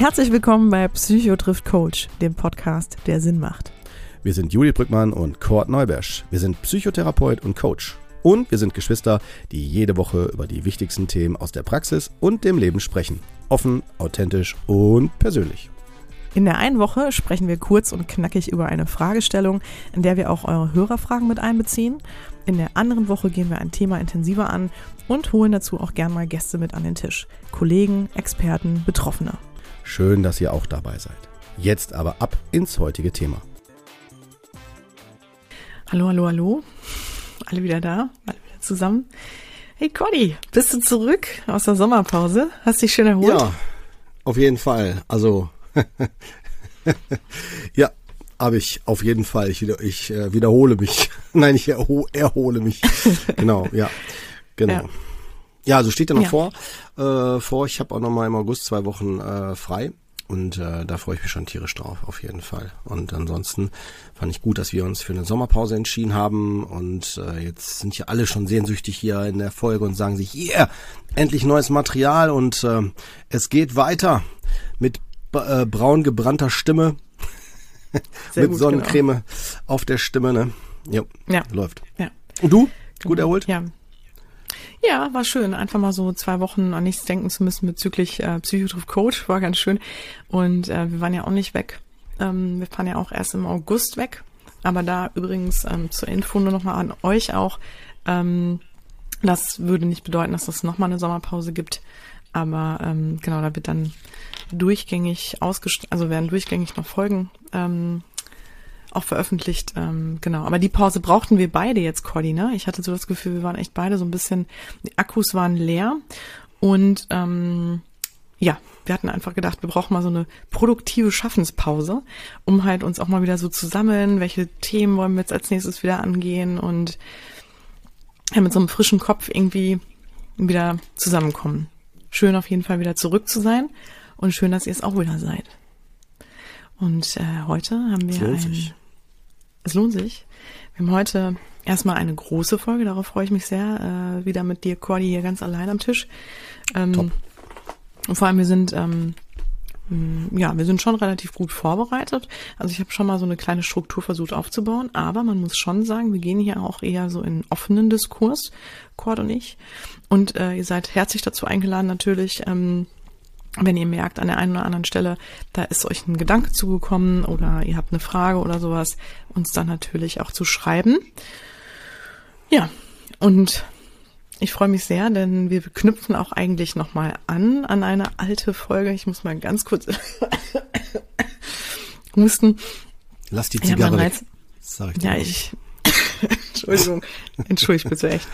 Herzlich willkommen bei Psycho trifft Coach, dem Podcast, der Sinn macht. Wir sind Juli Brückmann und Kurt Neubersch. Wir sind Psychotherapeut und Coach. Und wir sind Geschwister, die jede Woche über die wichtigsten Themen aus der Praxis und dem Leben sprechen. Offen, authentisch und persönlich. In der einen Woche sprechen wir kurz und knackig über eine Fragestellung, in der wir auch eure Hörerfragen mit einbeziehen. In der anderen Woche gehen wir ein Thema intensiver an und holen dazu auch gern mal Gäste mit an den Tisch. Kollegen, Experten, Betroffene. Schön, dass ihr auch dabei seid. Jetzt aber ab ins heutige Thema. Hallo, hallo, hallo. Alle wieder da, alle wieder zusammen. Hey Conny, bist du zurück aus der Sommerpause? Hast dich schön erholt? Ja, auf jeden Fall. Also, ja, habe ich auf jeden Fall. Ich, wieder, ich äh, wiederhole mich. Nein, ich erho erhole mich. genau, ja, genau. Ja. Ja, also steht ja noch ja. vor. Äh, vor, ich habe auch noch mal im August zwei Wochen äh, frei. Und äh, da freue ich mich schon tierisch drauf, auf jeden Fall. Und ansonsten fand ich gut, dass wir uns für eine Sommerpause entschieden haben. Und äh, jetzt sind ja alle schon sehnsüchtig hier in der Folge und sagen sich, yeah, endlich neues Material und äh, es geht weiter mit äh, braun gebrannter Stimme. mit gut, Sonnencreme genau. auf der Stimme, ne? Jo, ja, läuft. Ja. Und du? Gut genau. erholt? Ja, ja, war schön. Einfach mal so zwei Wochen an nichts denken zu müssen bezüglich äh, Psychotrif Coach. War ganz schön. Und äh, wir waren ja auch nicht weg. Ähm, wir fahren ja auch erst im August weg. Aber da übrigens ähm, zur Info nur nochmal an euch auch. Ähm, das würde nicht bedeuten, dass es nochmal eine Sommerpause gibt. Aber ähm, genau, da wird dann durchgängig ausgestrahlt, also werden durchgängig noch Folgen ähm, auch veröffentlicht. Ähm, genau. Aber die Pause brauchten wir beide jetzt, Cordy, ne? Ich hatte so das Gefühl, wir waren echt beide so ein bisschen, die Akkus waren leer. Und ähm, ja, wir hatten einfach gedacht, wir brauchen mal so eine produktive Schaffenspause, um halt uns auch mal wieder so zu sammeln, welche Themen wollen wir jetzt als nächstes wieder angehen und ja, mit so einem frischen Kopf irgendwie wieder zusammenkommen. Schön auf jeden Fall wieder zurück zu sein und schön, dass ihr es auch wieder seid. Und äh, heute haben wir ein, es lohnt sich. Wir haben heute erstmal eine große Folge, darauf freue ich mich sehr. Äh, wieder mit dir, Cordy, hier ganz allein am Tisch. Ähm, Top. Und vor allem, wir sind, ähm, ja, wir sind schon relativ gut vorbereitet. Also ich habe schon mal so eine kleine Struktur versucht aufzubauen, aber man muss schon sagen, wir gehen hier auch eher so in offenen Diskurs, Cord und ich. Und äh, ihr seid herzlich dazu eingeladen, natürlich ähm, wenn ihr merkt an der einen oder anderen Stelle, da ist euch ein Gedanke zugekommen oder ihr habt eine Frage oder sowas, uns dann natürlich auch zu schreiben. Ja, und ich freue mich sehr, denn wir knüpfen auch eigentlich nochmal an an eine alte Folge. Ich muss mal ganz kurz husten. Lass die Zigarre ja, weg. Sag ich ja, ich. Entschuldigung, entschuldigt bitte echt.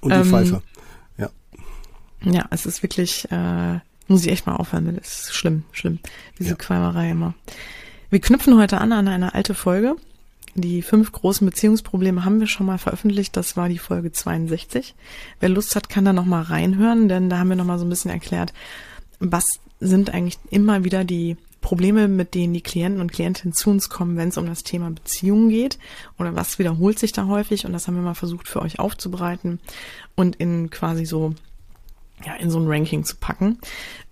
Und die ähm, Pfeife. Ja. Ja, es ist wirklich äh, muss ich echt mal aufhören, das ist schlimm, schlimm. Diese ja. Qualmerei immer. Wir knüpfen heute an an eine alte Folge. Die fünf großen Beziehungsprobleme haben wir schon mal veröffentlicht. Das war die Folge 62. Wer Lust hat, kann da noch mal reinhören, denn da haben wir noch mal so ein bisschen erklärt, was sind eigentlich immer wieder die Probleme, mit denen die Klienten und Klientinnen zu uns kommen, wenn es um das Thema Beziehungen geht oder was wiederholt sich da häufig und das haben wir mal versucht für euch aufzubereiten und in quasi so ja, in so ein Ranking zu packen.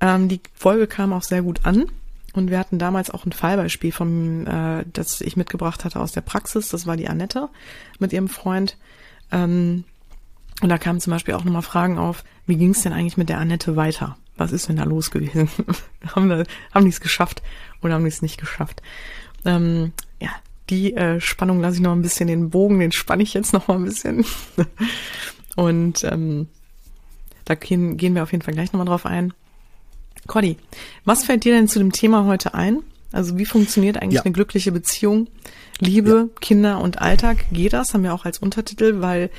Ähm, die Folge kam auch sehr gut an. Und wir hatten damals auch ein Fallbeispiel vom, äh, das ich mitgebracht hatte aus der Praxis. Das war die Annette mit ihrem Freund. Ähm, und da kamen zum Beispiel auch nochmal Fragen auf, wie ging es denn eigentlich mit der Annette weiter? Was ist denn da los gewesen? haben da, haben die es geschafft oder haben die es nicht geschafft? Ähm, ja, die äh, Spannung lasse ich noch ein bisschen, den Bogen, den spanne ich jetzt noch mal ein bisschen. Und ähm, da gehen, gehen wir auf jeden Fall gleich nochmal drauf ein. Cody, was fällt dir denn zu dem Thema heute ein? Also wie funktioniert eigentlich ja. eine glückliche Beziehung? Liebe, ja. Kinder und Alltag, geht das? Haben wir auch als Untertitel, weil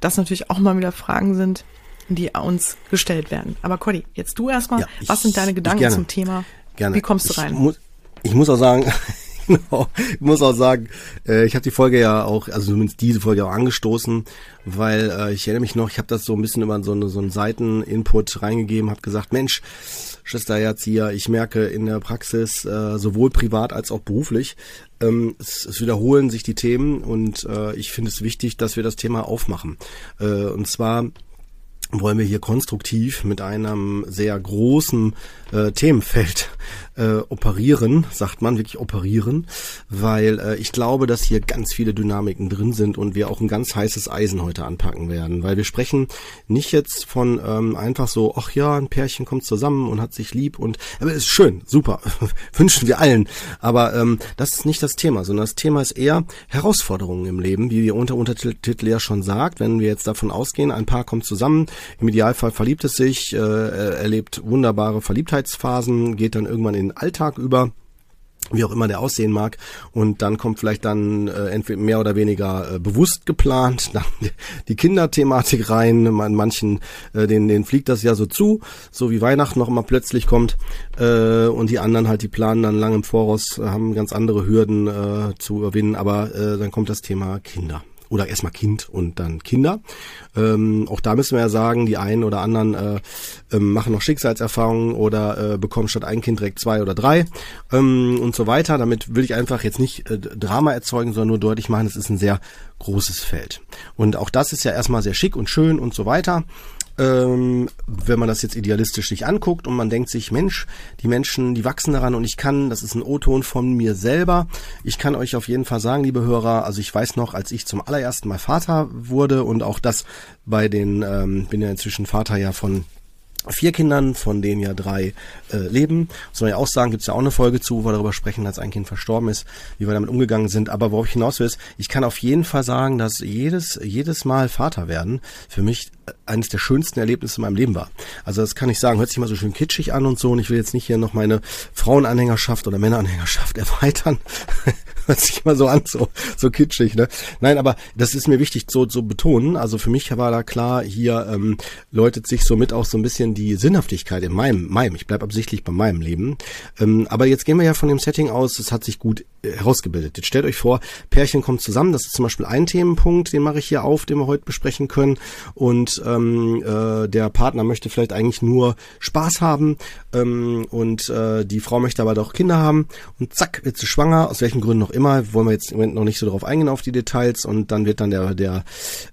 das natürlich auch mal wieder Fragen sind, die uns gestellt werden. Aber Cody, jetzt du erstmal, ja, was sind deine Gedanken zum Thema? Gerne. Wie kommst du rein? Ich muss, ich muss auch sagen, genau. Ich muss auch sagen, äh, ich habe die Folge ja auch, also zumindest diese Folge auch angestoßen, weil äh, ich erinnere mich noch, ich habe das so ein bisschen über so, eine, so einen Seiteninput reingegeben, habe gesagt, Mensch, Schwesterherzieher, ich merke in der Praxis, äh, sowohl privat als auch beruflich, ähm, es, es wiederholen sich die Themen und äh, ich finde es wichtig, dass wir das Thema aufmachen. Äh, und zwar wollen wir hier konstruktiv mit einem sehr großen äh, Themenfeld äh, operieren, sagt man, wirklich operieren, weil äh, ich glaube, dass hier ganz viele Dynamiken drin sind und wir auch ein ganz heißes Eisen heute anpacken werden, weil wir sprechen nicht jetzt von ähm, einfach so, ach ja, ein Pärchen kommt zusammen und hat sich lieb und aber ist schön, super, wünschen wir allen, aber ähm, das ist nicht das Thema, sondern das Thema ist eher Herausforderungen im Leben, wie wir unter Untertitel ja schon sagt, wenn wir jetzt davon ausgehen, ein Paar kommt zusammen, im Idealfall verliebt es sich, äh, erlebt wunderbare Verliebtheitsphasen, geht dann irgendwann in den Alltag über wie auch immer der aussehen mag. Und dann kommt vielleicht dann äh, entweder mehr oder weniger äh, bewusst geplant dann die Kinderthematik rein. Man, manchen, äh, denen, denen fliegt das ja so zu, so wie Weihnachten noch immer plötzlich kommt. Äh, und die anderen halt, die planen dann lang im Voraus, haben ganz andere Hürden äh, zu überwinden. Aber äh, dann kommt das Thema Kinder oder erstmal Kind und dann Kinder. Ähm, auch da müssen wir ja sagen, die einen oder anderen äh, äh, machen noch Schicksalserfahrungen oder äh, bekommen statt ein Kind direkt zwei oder drei ähm, und so weiter. Damit will ich einfach jetzt nicht äh, Drama erzeugen, sondern nur deutlich machen, es ist ein sehr großes Feld. Und auch das ist ja erstmal sehr schick und schön und so weiter ähm, wenn man das jetzt idealistisch sich anguckt und man denkt sich, Mensch, die Menschen, die wachsen daran und ich kann, das ist ein O-Ton von mir selber, ich kann euch auf jeden Fall sagen, liebe Hörer, also ich weiß noch, als ich zum allerersten Mal Vater wurde und auch das bei den, ähm, bin ja inzwischen Vater ja von vier Kindern, von denen ja drei äh, leben. Soll ja auch sagen, gibt es ja auch eine Folge zu, wo wir darüber sprechen, als ein Kind verstorben ist, wie wir damit umgegangen sind. Aber worauf ich hinaus will, ist, ich kann auf jeden Fall sagen, dass jedes, jedes Mal Vater werden für mich eines der schönsten Erlebnisse in meinem Leben war. Also das kann ich sagen, hört sich mal so schön kitschig an und so. Und ich will jetzt nicht hier noch meine Frauenanhängerschaft oder Männeranhängerschaft erweitern. hört sich immer so an, so, so kitschig, ne? Nein, aber das ist mir wichtig so zu so betonen. Also für mich war da klar, hier ähm, läutet sich somit auch so ein bisschen die Sinnhaftigkeit in meinem, meinem, ich bleib absichtlich bei meinem Leben. Ähm, aber jetzt gehen wir ja von dem Setting aus, es hat sich gut äh, herausgebildet. Jetzt stellt euch vor, Pärchen kommt zusammen, das ist zum Beispiel ein Themenpunkt, den mache ich hier auf, den wir heute besprechen können. Und ähm, äh, der Partner möchte vielleicht eigentlich nur Spaß haben ähm, und äh, die Frau möchte aber doch Kinder haben und zack, wird sie schwanger, aus welchen Gründen noch immer, wollen wir jetzt im Moment noch nicht so darauf eingehen auf die Details und dann wird dann der, der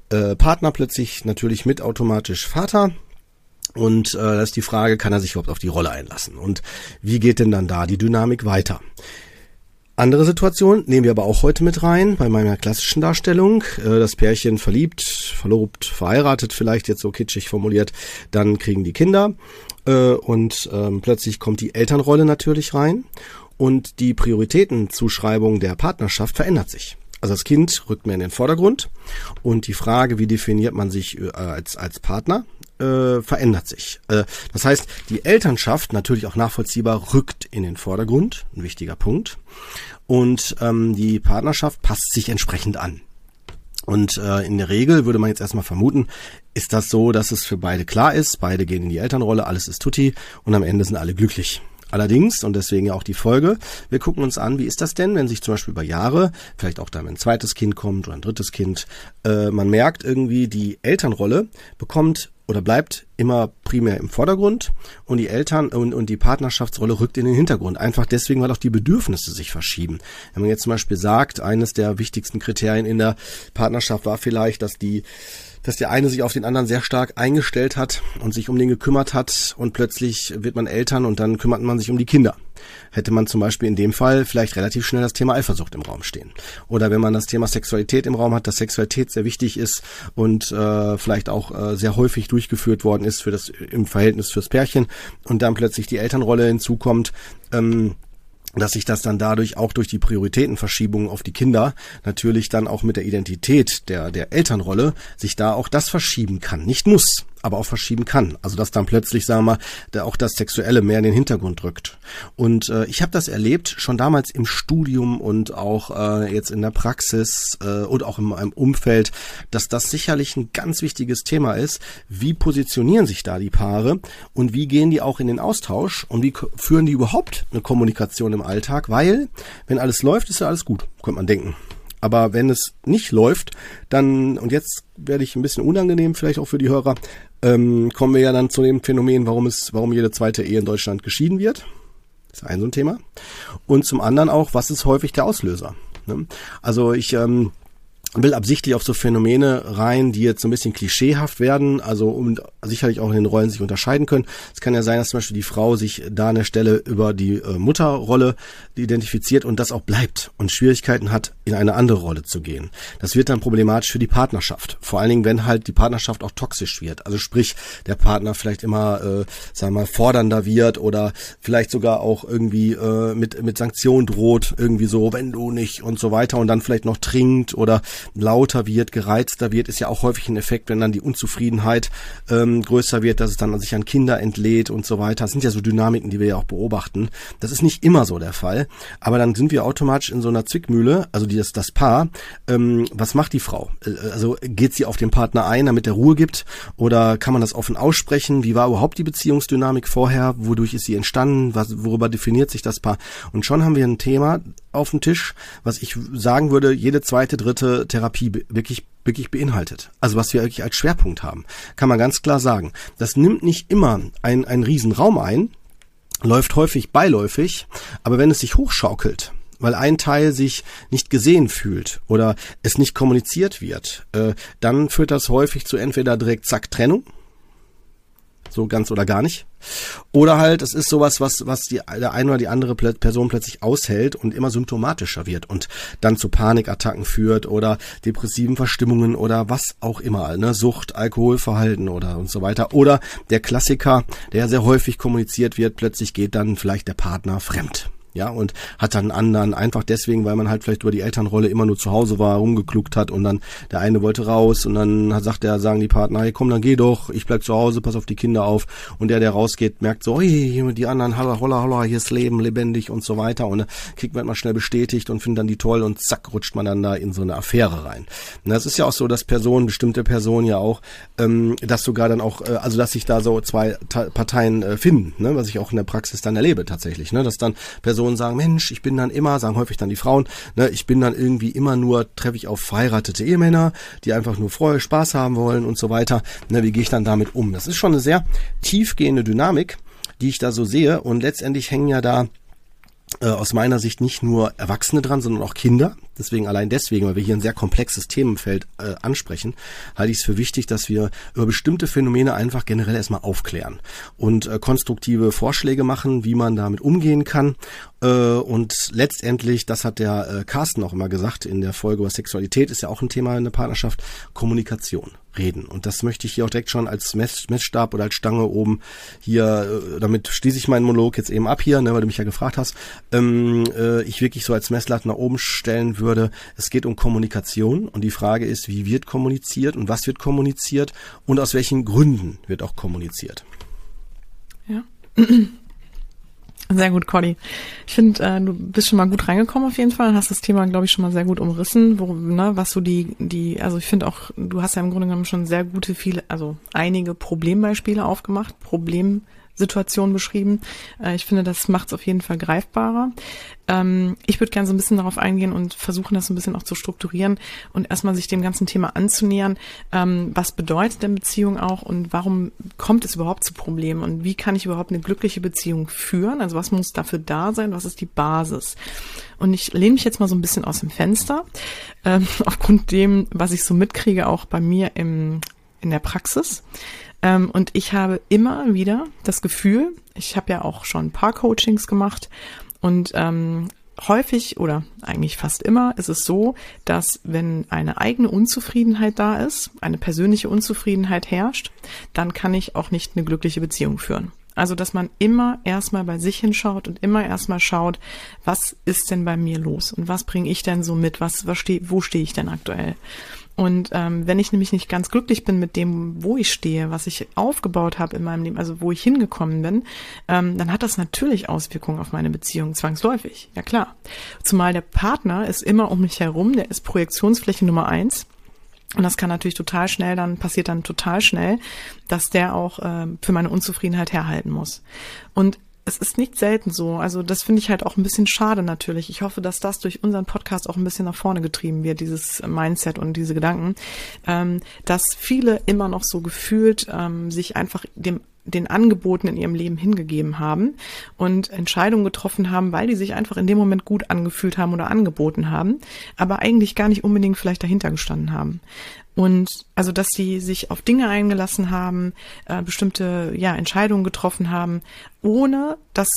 äh, Partner plötzlich natürlich mit automatisch Vater. Und äh, das ist die Frage, kann er sich überhaupt auf die Rolle einlassen? Und wie geht denn dann da die Dynamik weiter? Andere Situation nehmen wir aber auch heute mit rein, bei meiner klassischen Darstellung. Äh, das Pärchen verliebt, verlobt, verheiratet, vielleicht jetzt so kitschig formuliert, dann kriegen die Kinder äh, und ähm, plötzlich kommt die Elternrolle natürlich rein und die Prioritätenzuschreibung der Partnerschaft verändert sich. Also das Kind rückt mehr in den Vordergrund und die Frage, wie definiert man sich äh, als, als Partner, äh, verändert sich. Äh, das heißt, die Elternschaft, natürlich auch nachvollziehbar, rückt in den Vordergrund, ein wichtiger Punkt. Und ähm, die Partnerschaft passt sich entsprechend an. Und äh, in der Regel würde man jetzt erstmal vermuten, ist das so, dass es für beide klar ist, beide gehen in die Elternrolle, alles ist tutti und am Ende sind alle glücklich. Allerdings, und deswegen ja auch die Folge, wir gucken uns an, wie ist das denn, wenn sich zum Beispiel über Jahre, vielleicht auch dann ein zweites Kind kommt oder ein drittes Kind, äh, man merkt irgendwie, die Elternrolle bekommt oder bleibt immer primär im Vordergrund und die Eltern und, und die Partnerschaftsrolle rückt in den Hintergrund. Einfach deswegen, weil auch die Bedürfnisse sich verschieben. Wenn man jetzt zum Beispiel sagt, eines der wichtigsten Kriterien in der Partnerschaft war vielleicht, dass die dass der eine sich auf den anderen sehr stark eingestellt hat und sich um den gekümmert hat und plötzlich wird man Eltern und dann kümmert man sich um die Kinder. Hätte man zum Beispiel in dem Fall vielleicht relativ schnell das Thema Eifersucht im Raum stehen. Oder wenn man das Thema Sexualität im Raum hat, dass Sexualität sehr wichtig ist und äh, vielleicht auch äh, sehr häufig durchgeführt worden ist für das im Verhältnis fürs Pärchen und dann plötzlich die Elternrolle hinzukommt, ähm, dass sich das dann dadurch auch durch die Prioritätenverschiebung auf die Kinder natürlich dann auch mit der Identität der, der Elternrolle sich da auch das verschieben kann. Nicht muss, aber auch verschieben kann. Also dass dann plötzlich, sagen wir mal, auch das Sexuelle mehr in den Hintergrund drückt. Und äh, ich habe das erlebt, schon damals im Studium und auch äh, jetzt in der Praxis äh, und auch in meinem Umfeld, dass das sicherlich ein ganz wichtiges Thema ist. Wie positionieren sich da die Paare und wie gehen die auch in den Austausch und wie führen die überhaupt eine Kommunikation im Alltag? Weil, wenn alles läuft, ist ja alles gut, könnte man denken. Aber wenn es nicht läuft, dann, und jetzt werde ich ein bisschen unangenehm, vielleicht auch für die Hörer, ähm, kommen wir ja dann zu dem Phänomen, warum es, warum jede zweite Ehe in Deutschland geschieden wird. Das ist ein so ein Thema. Und zum anderen auch, was ist häufig der Auslöser? Ne? Also ich ähm, will absichtlich auf so Phänomene rein, die jetzt so ein bisschen klischeehaft werden, also um sicherlich auch in den Rollen sich unterscheiden können. Es kann ja sein, dass zum Beispiel die Frau sich da an der Stelle über die äh, Mutterrolle identifiziert und das auch bleibt und Schwierigkeiten hat, in eine andere Rolle zu gehen. Das wird dann problematisch für die Partnerschaft. Vor allen Dingen, wenn halt die Partnerschaft auch toxisch wird. Also sprich, der Partner vielleicht immer, äh, sagen wir mal, fordernder wird oder vielleicht sogar auch irgendwie äh, mit, mit Sanktionen droht, irgendwie so, wenn du nicht und so weiter und dann vielleicht noch trinkt oder lauter wird, gereizter wird, ist ja auch häufig ein Effekt, wenn dann die Unzufriedenheit ähm, größer wird, dass es dann sich an Kinder entlädt und so weiter. Das sind ja so Dynamiken, die wir ja auch beobachten. Das ist nicht immer so der Fall, aber dann sind wir automatisch in so einer Zwickmühle, also die, das, das Paar, ähm, was macht die Frau? Äh, also geht sie auf den Partner ein, damit er Ruhe gibt oder kann man das offen aussprechen? Wie war überhaupt die Beziehungsdynamik vorher? Wodurch ist sie entstanden? Was, worüber definiert sich das Paar? Und schon haben wir ein Thema auf dem Tisch, was ich sagen würde, jede zweite, dritte Therapie wirklich wirklich beinhaltet. Also was wir wirklich als Schwerpunkt haben, kann man ganz klar sagen. Das nimmt nicht immer einen, einen riesen Raum ein, läuft häufig beiläufig, aber wenn es sich hochschaukelt, weil ein Teil sich nicht gesehen fühlt oder es nicht kommuniziert wird, äh, dann führt das häufig zu entweder direkt Zack Trennung so ganz oder gar nicht. Oder halt, es ist sowas, was, was die, der eine oder die andere Person plötzlich aushält und immer symptomatischer wird und dann zu Panikattacken führt oder depressiven Verstimmungen oder was auch immer, ne, Sucht, Alkoholverhalten oder und so weiter. Oder der Klassiker, der sehr häufig kommuniziert wird, plötzlich geht dann vielleicht der Partner fremd ja, und hat dann anderen einfach deswegen, weil man halt vielleicht über die Elternrolle immer nur zu Hause war, rumgekluckt hat und dann der eine wollte raus und dann sagt der, sagen die Partner, hey komm, dann geh doch, ich bleib zu Hause, pass auf die Kinder auf und der, der rausgeht, merkt so, hey, die anderen, holla, holla, holla, hier ist Leben, lebendig und so weiter und dann kriegt man mal schnell bestätigt und findet dann die toll und zack, rutscht man dann da in so eine Affäre rein. Und das ist ja auch so, dass Personen, bestimmte Personen ja auch, ähm, dass sogar dann auch, äh, also dass sich da so zwei Parteien äh, finden, ne, was ich auch in der Praxis dann erlebe tatsächlich, ne, dass dann Personen Personen sagen, Mensch, ich bin dann immer, sagen häufig dann die Frauen, ne, ich bin dann irgendwie immer nur, treffe ich auf verheiratete Ehemänner, die einfach nur Freude, Spaß haben wollen und so weiter. Ne, wie gehe ich dann damit um? Das ist schon eine sehr tiefgehende Dynamik, die ich da so sehe und letztendlich hängen ja da äh, aus meiner Sicht nicht nur Erwachsene dran, sondern auch Kinder. Deswegen allein deswegen, weil wir hier ein sehr komplexes Themenfeld äh, ansprechen, halte ich es für wichtig, dass wir über bestimmte Phänomene einfach generell erstmal aufklären und äh, konstruktive Vorschläge machen, wie man damit umgehen kann. Äh, und letztendlich, das hat der äh, Carsten auch immer gesagt in der Folge über Sexualität, ist ja auch ein Thema in der Partnerschaft, Kommunikation reden. Und das möchte ich hier auch direkt schon als Mess Messstab oder als Stange oben hier, äh, damit schließe ich meinen Monolog jetzt eben ab hier, ne, weil du mich ja gefragt hast, ähm, äh, ich wirklich so als Messlatte nach oben stellen würde. Es geht um Kommunikation und die Frage ist, wie wird kommuniziert und was wird kommuniziert und aus welchen Gründen wird auch kommuniziert. Ja. Sehr gut, Conny. Ich finde, äh, du bist schon mal gut reingekommen auf jeden Fall und hast das Thema, glaube ich, schon mal sehr gut umrissen, wo, ne, was so die, die, also ich finde auch, du hast ja im Grunde genommen schon sehr gute, viele, also einige Problembeispiele aufgemacht, Problem, Situation beschrieben. Äh, ich finde, das macht es auf jeden Fall greifbarer. Ähm, ich würde gerne so ein bisschen darauf eingehen und versuchen, das so ein bisschen auch zu strukturieren und erstmal sich dem ganzen Thema anzunähern. Ähm, was bedeutet denn Beziehung auch und warum kommt es überhaupt zu Problemen und wie kann ich überhaupt eine glückliche Beziehung führen? Also was muss dafür da sein? Was ist die Basis? Und ich lehne mich jetzt mal so ein bisschen aus dem Fenster, ähm, aufgrund dem, was ich so mitkriege, auch bei mir im, in der Praxis. Ähm, und ich habe immer wieder das Gefühl, ich habe ja auch schon ein paar Coachings gemacht und ähm, häufig oder eigentlich fast immer ist es so, dass wenn eine eigene Unzufriedenheit da ist, eine persönliche Unzufriedenheit herrscht, dann kann ich auch nicht eine glückliche Beziehung führen. Also, dass man immer erstmal bei sich hinschaut und immer erstmal schaut, was ist denn bei mir los und was bringe ich denn so mit, was, was steh, wo stehe ich denn aktuell? Und ähm, wenn ich nämlich nicht ganz glücklich bin mit dem, wo ich stehe, was ich aufgebaut habe in meinem Leben, also wo ich hingekommen bin, ähm, dann hat das natürlich Auswirkungen auf meine Beziehung, zwangsläufig, ja klar. Zumal der Partner ist immer um mich herum, der ist Projektionsfläche Nummer eins. Und das kann natürlich total schnell, dann passiert dann total schnell, dass der auch äh, für meine Unzufriedenheit herhalten muss. Und es ist nicht selten so. Also das finde ich halt auch ein bisschen schade natürlich. Ich hoffe, dass das durch unseren Podcast auch ein bisschen nach vorne getrieben wird, dieses Mindset und diese Gedanken, ähm, dass viele immer noch so gefühlt ähm, sich einfach dem den Angeboten in ihrem Leben hingegeben haben und Entscheidungen getroffen haben, weil die sich einfach in dem Moment gut angefühlt haben oder angeboten haben, aber eigentlich gar nicht unbedingt vielleicht dahinter gestanden haben. Und also, dass sie sich auf Dinge eingelassen haben, äh, bestimmte ja, Entscheidungen getroffen haben, ohne das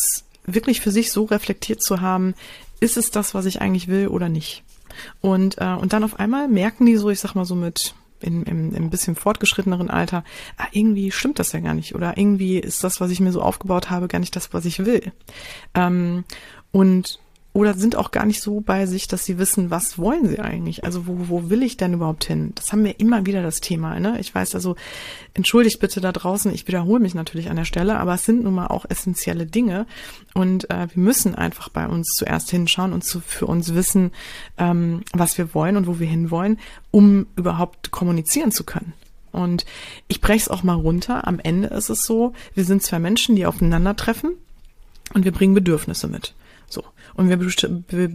wirklich für sich so reflektiert zu haben, ist es das, was ich eigentlich will oder nicht. Und, äh, und dann auf einmal merken die so, ich sag mal so mit in, im, im bisschen fortgeschritteneren Alter, ah, irgendwie stimmt das ja gar nicht oder irgendwie ist das, was ich mir so aufgebaut habe, gar nicht das, was ich will. Ähm, und oder sind auch gar nicht so bei sich, dass sie wissen, was wollen sie eigentlich? Also wo, wo will ich denn überhaupt hin? Das haben wir immer wieder das Thema. Ne? Ich weiß also, entschuldigt bitte da draußen, ich wiederhole mich natürlich an der Stelle, aber es sind nun mal auch essentielle Dinge und äh, wir müssen einfach bei uns zuerst hinschauen und zu, für uns wissen, ähm, was wir wollen und wo wir hinwollen, um überhaupt kommunizieren zu können. Und ich breche es auch mal runter. Am Ende ist es so, wir sind zwei Menschen, die aufeinandertreffen und wir bringen Bedürfnisse mit. So. Und wir,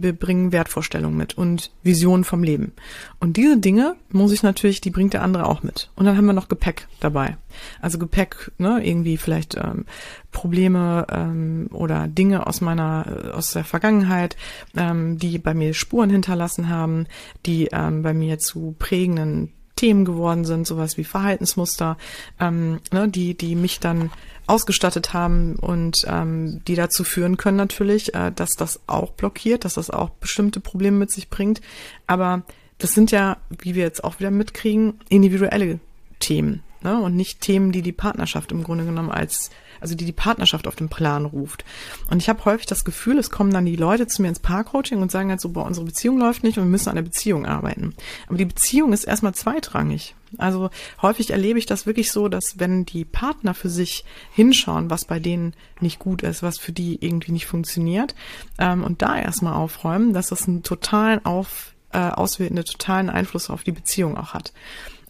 wir, bringen Wertvorstellungen mit und Visionen vom Leben. Und diese Dinge muss ich natürlich, die bringt der andere auch mit. Und dann haben wir noch Gepäck dabei. Also Gepäck, ne, irgendwie vielleicht ähm, Probleme ähm, oder Dinge aus meiner, äh, aus der Vergangenheit, ähm, die bei mir Spuren hinterlassen haben, die ähm, bei mir zu prägenden Themen geworden sind, sowas wie Verhaltensmuster, ähm, ne, die, die mich dann ausgestattet haben und ähm, die dazu führen können natürlich, äh, dass das auch blockiert, dass das auch bestimmte Probleme mit sich bringt. Aber das sind ja, wie wir jetzt auch wieder mitkriegen, individuelle Themen ne? und nicht Themen, die die Partnerschaft im Grunde genommen als also die die Partnerschaft auf den Plan ruft. Und ich habe häufig das Gefühl, es kommen dann die Leute zu mir ins Paarcoaching und sagen halt so, boah, unsere Beziehung läuft nicht und wir müssen an der Beziehung arbeiten. Aber die Beziehung ist erstmal zweitrangig. Also häufig erlebe ich das wirklich so, dass wenn die Partner für sich hinschauen, was bei denen nicht gut ist, was für die irgendwie nicht funktioniert, ähm, und da erstmal aufräumen, dass das einen totalen auf, äh, auswirkenden, totalen Einfluss auf die Beziehung auch hat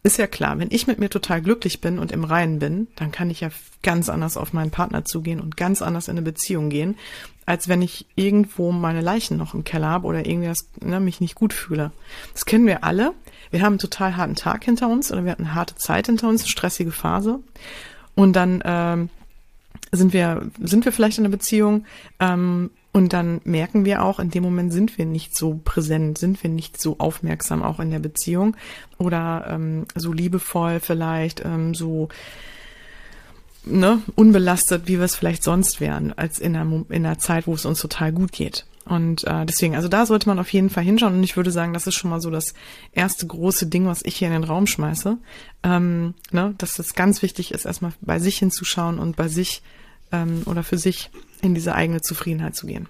ist ja klar, wenn ich mit mir total glücklich bin und im Reinen bin, dann kann ich ja ganz anders auf meinen Partner zugehen und ganz anders in eine Beziehung gehen, als wenn ich irgendwo meine Leichen noch im Keller habe oder irgendwie das, ne, mich nicht gut fühle. Das kennen wir alle. Wir haben einen total harten Tag hinter uns oder wir hatten eine harte Zeit hinter uns, eine stressige Phase. Und dann ähm, sind wir, sind wir vielleicht in einer Beziehung ähm, und dann merken wir auch, in dem Moment sind wir nicht so präsent, sind wir nicht so aufmerksam auch in der Beziehung oder ähm, so liebevoll vielleicht, ähm, so ne, unbelastet, wie wir es vielleicht sonst wären, als in einer, in einer Zeit, wo es uns total gut geht. Und äh, deswegen, also da sollte man auf jeden Fall hinschauen. Und ich würde sagen, das ist schon mal so das erste große Ding, was ich hier in den Raum schmeiße. Ähm, ne, dass es ganz wichtig ist, erstmal bei sich hinzuschauen und bei sich ähm, oder für sich in diese eigene Zufriedenheit zu gehen.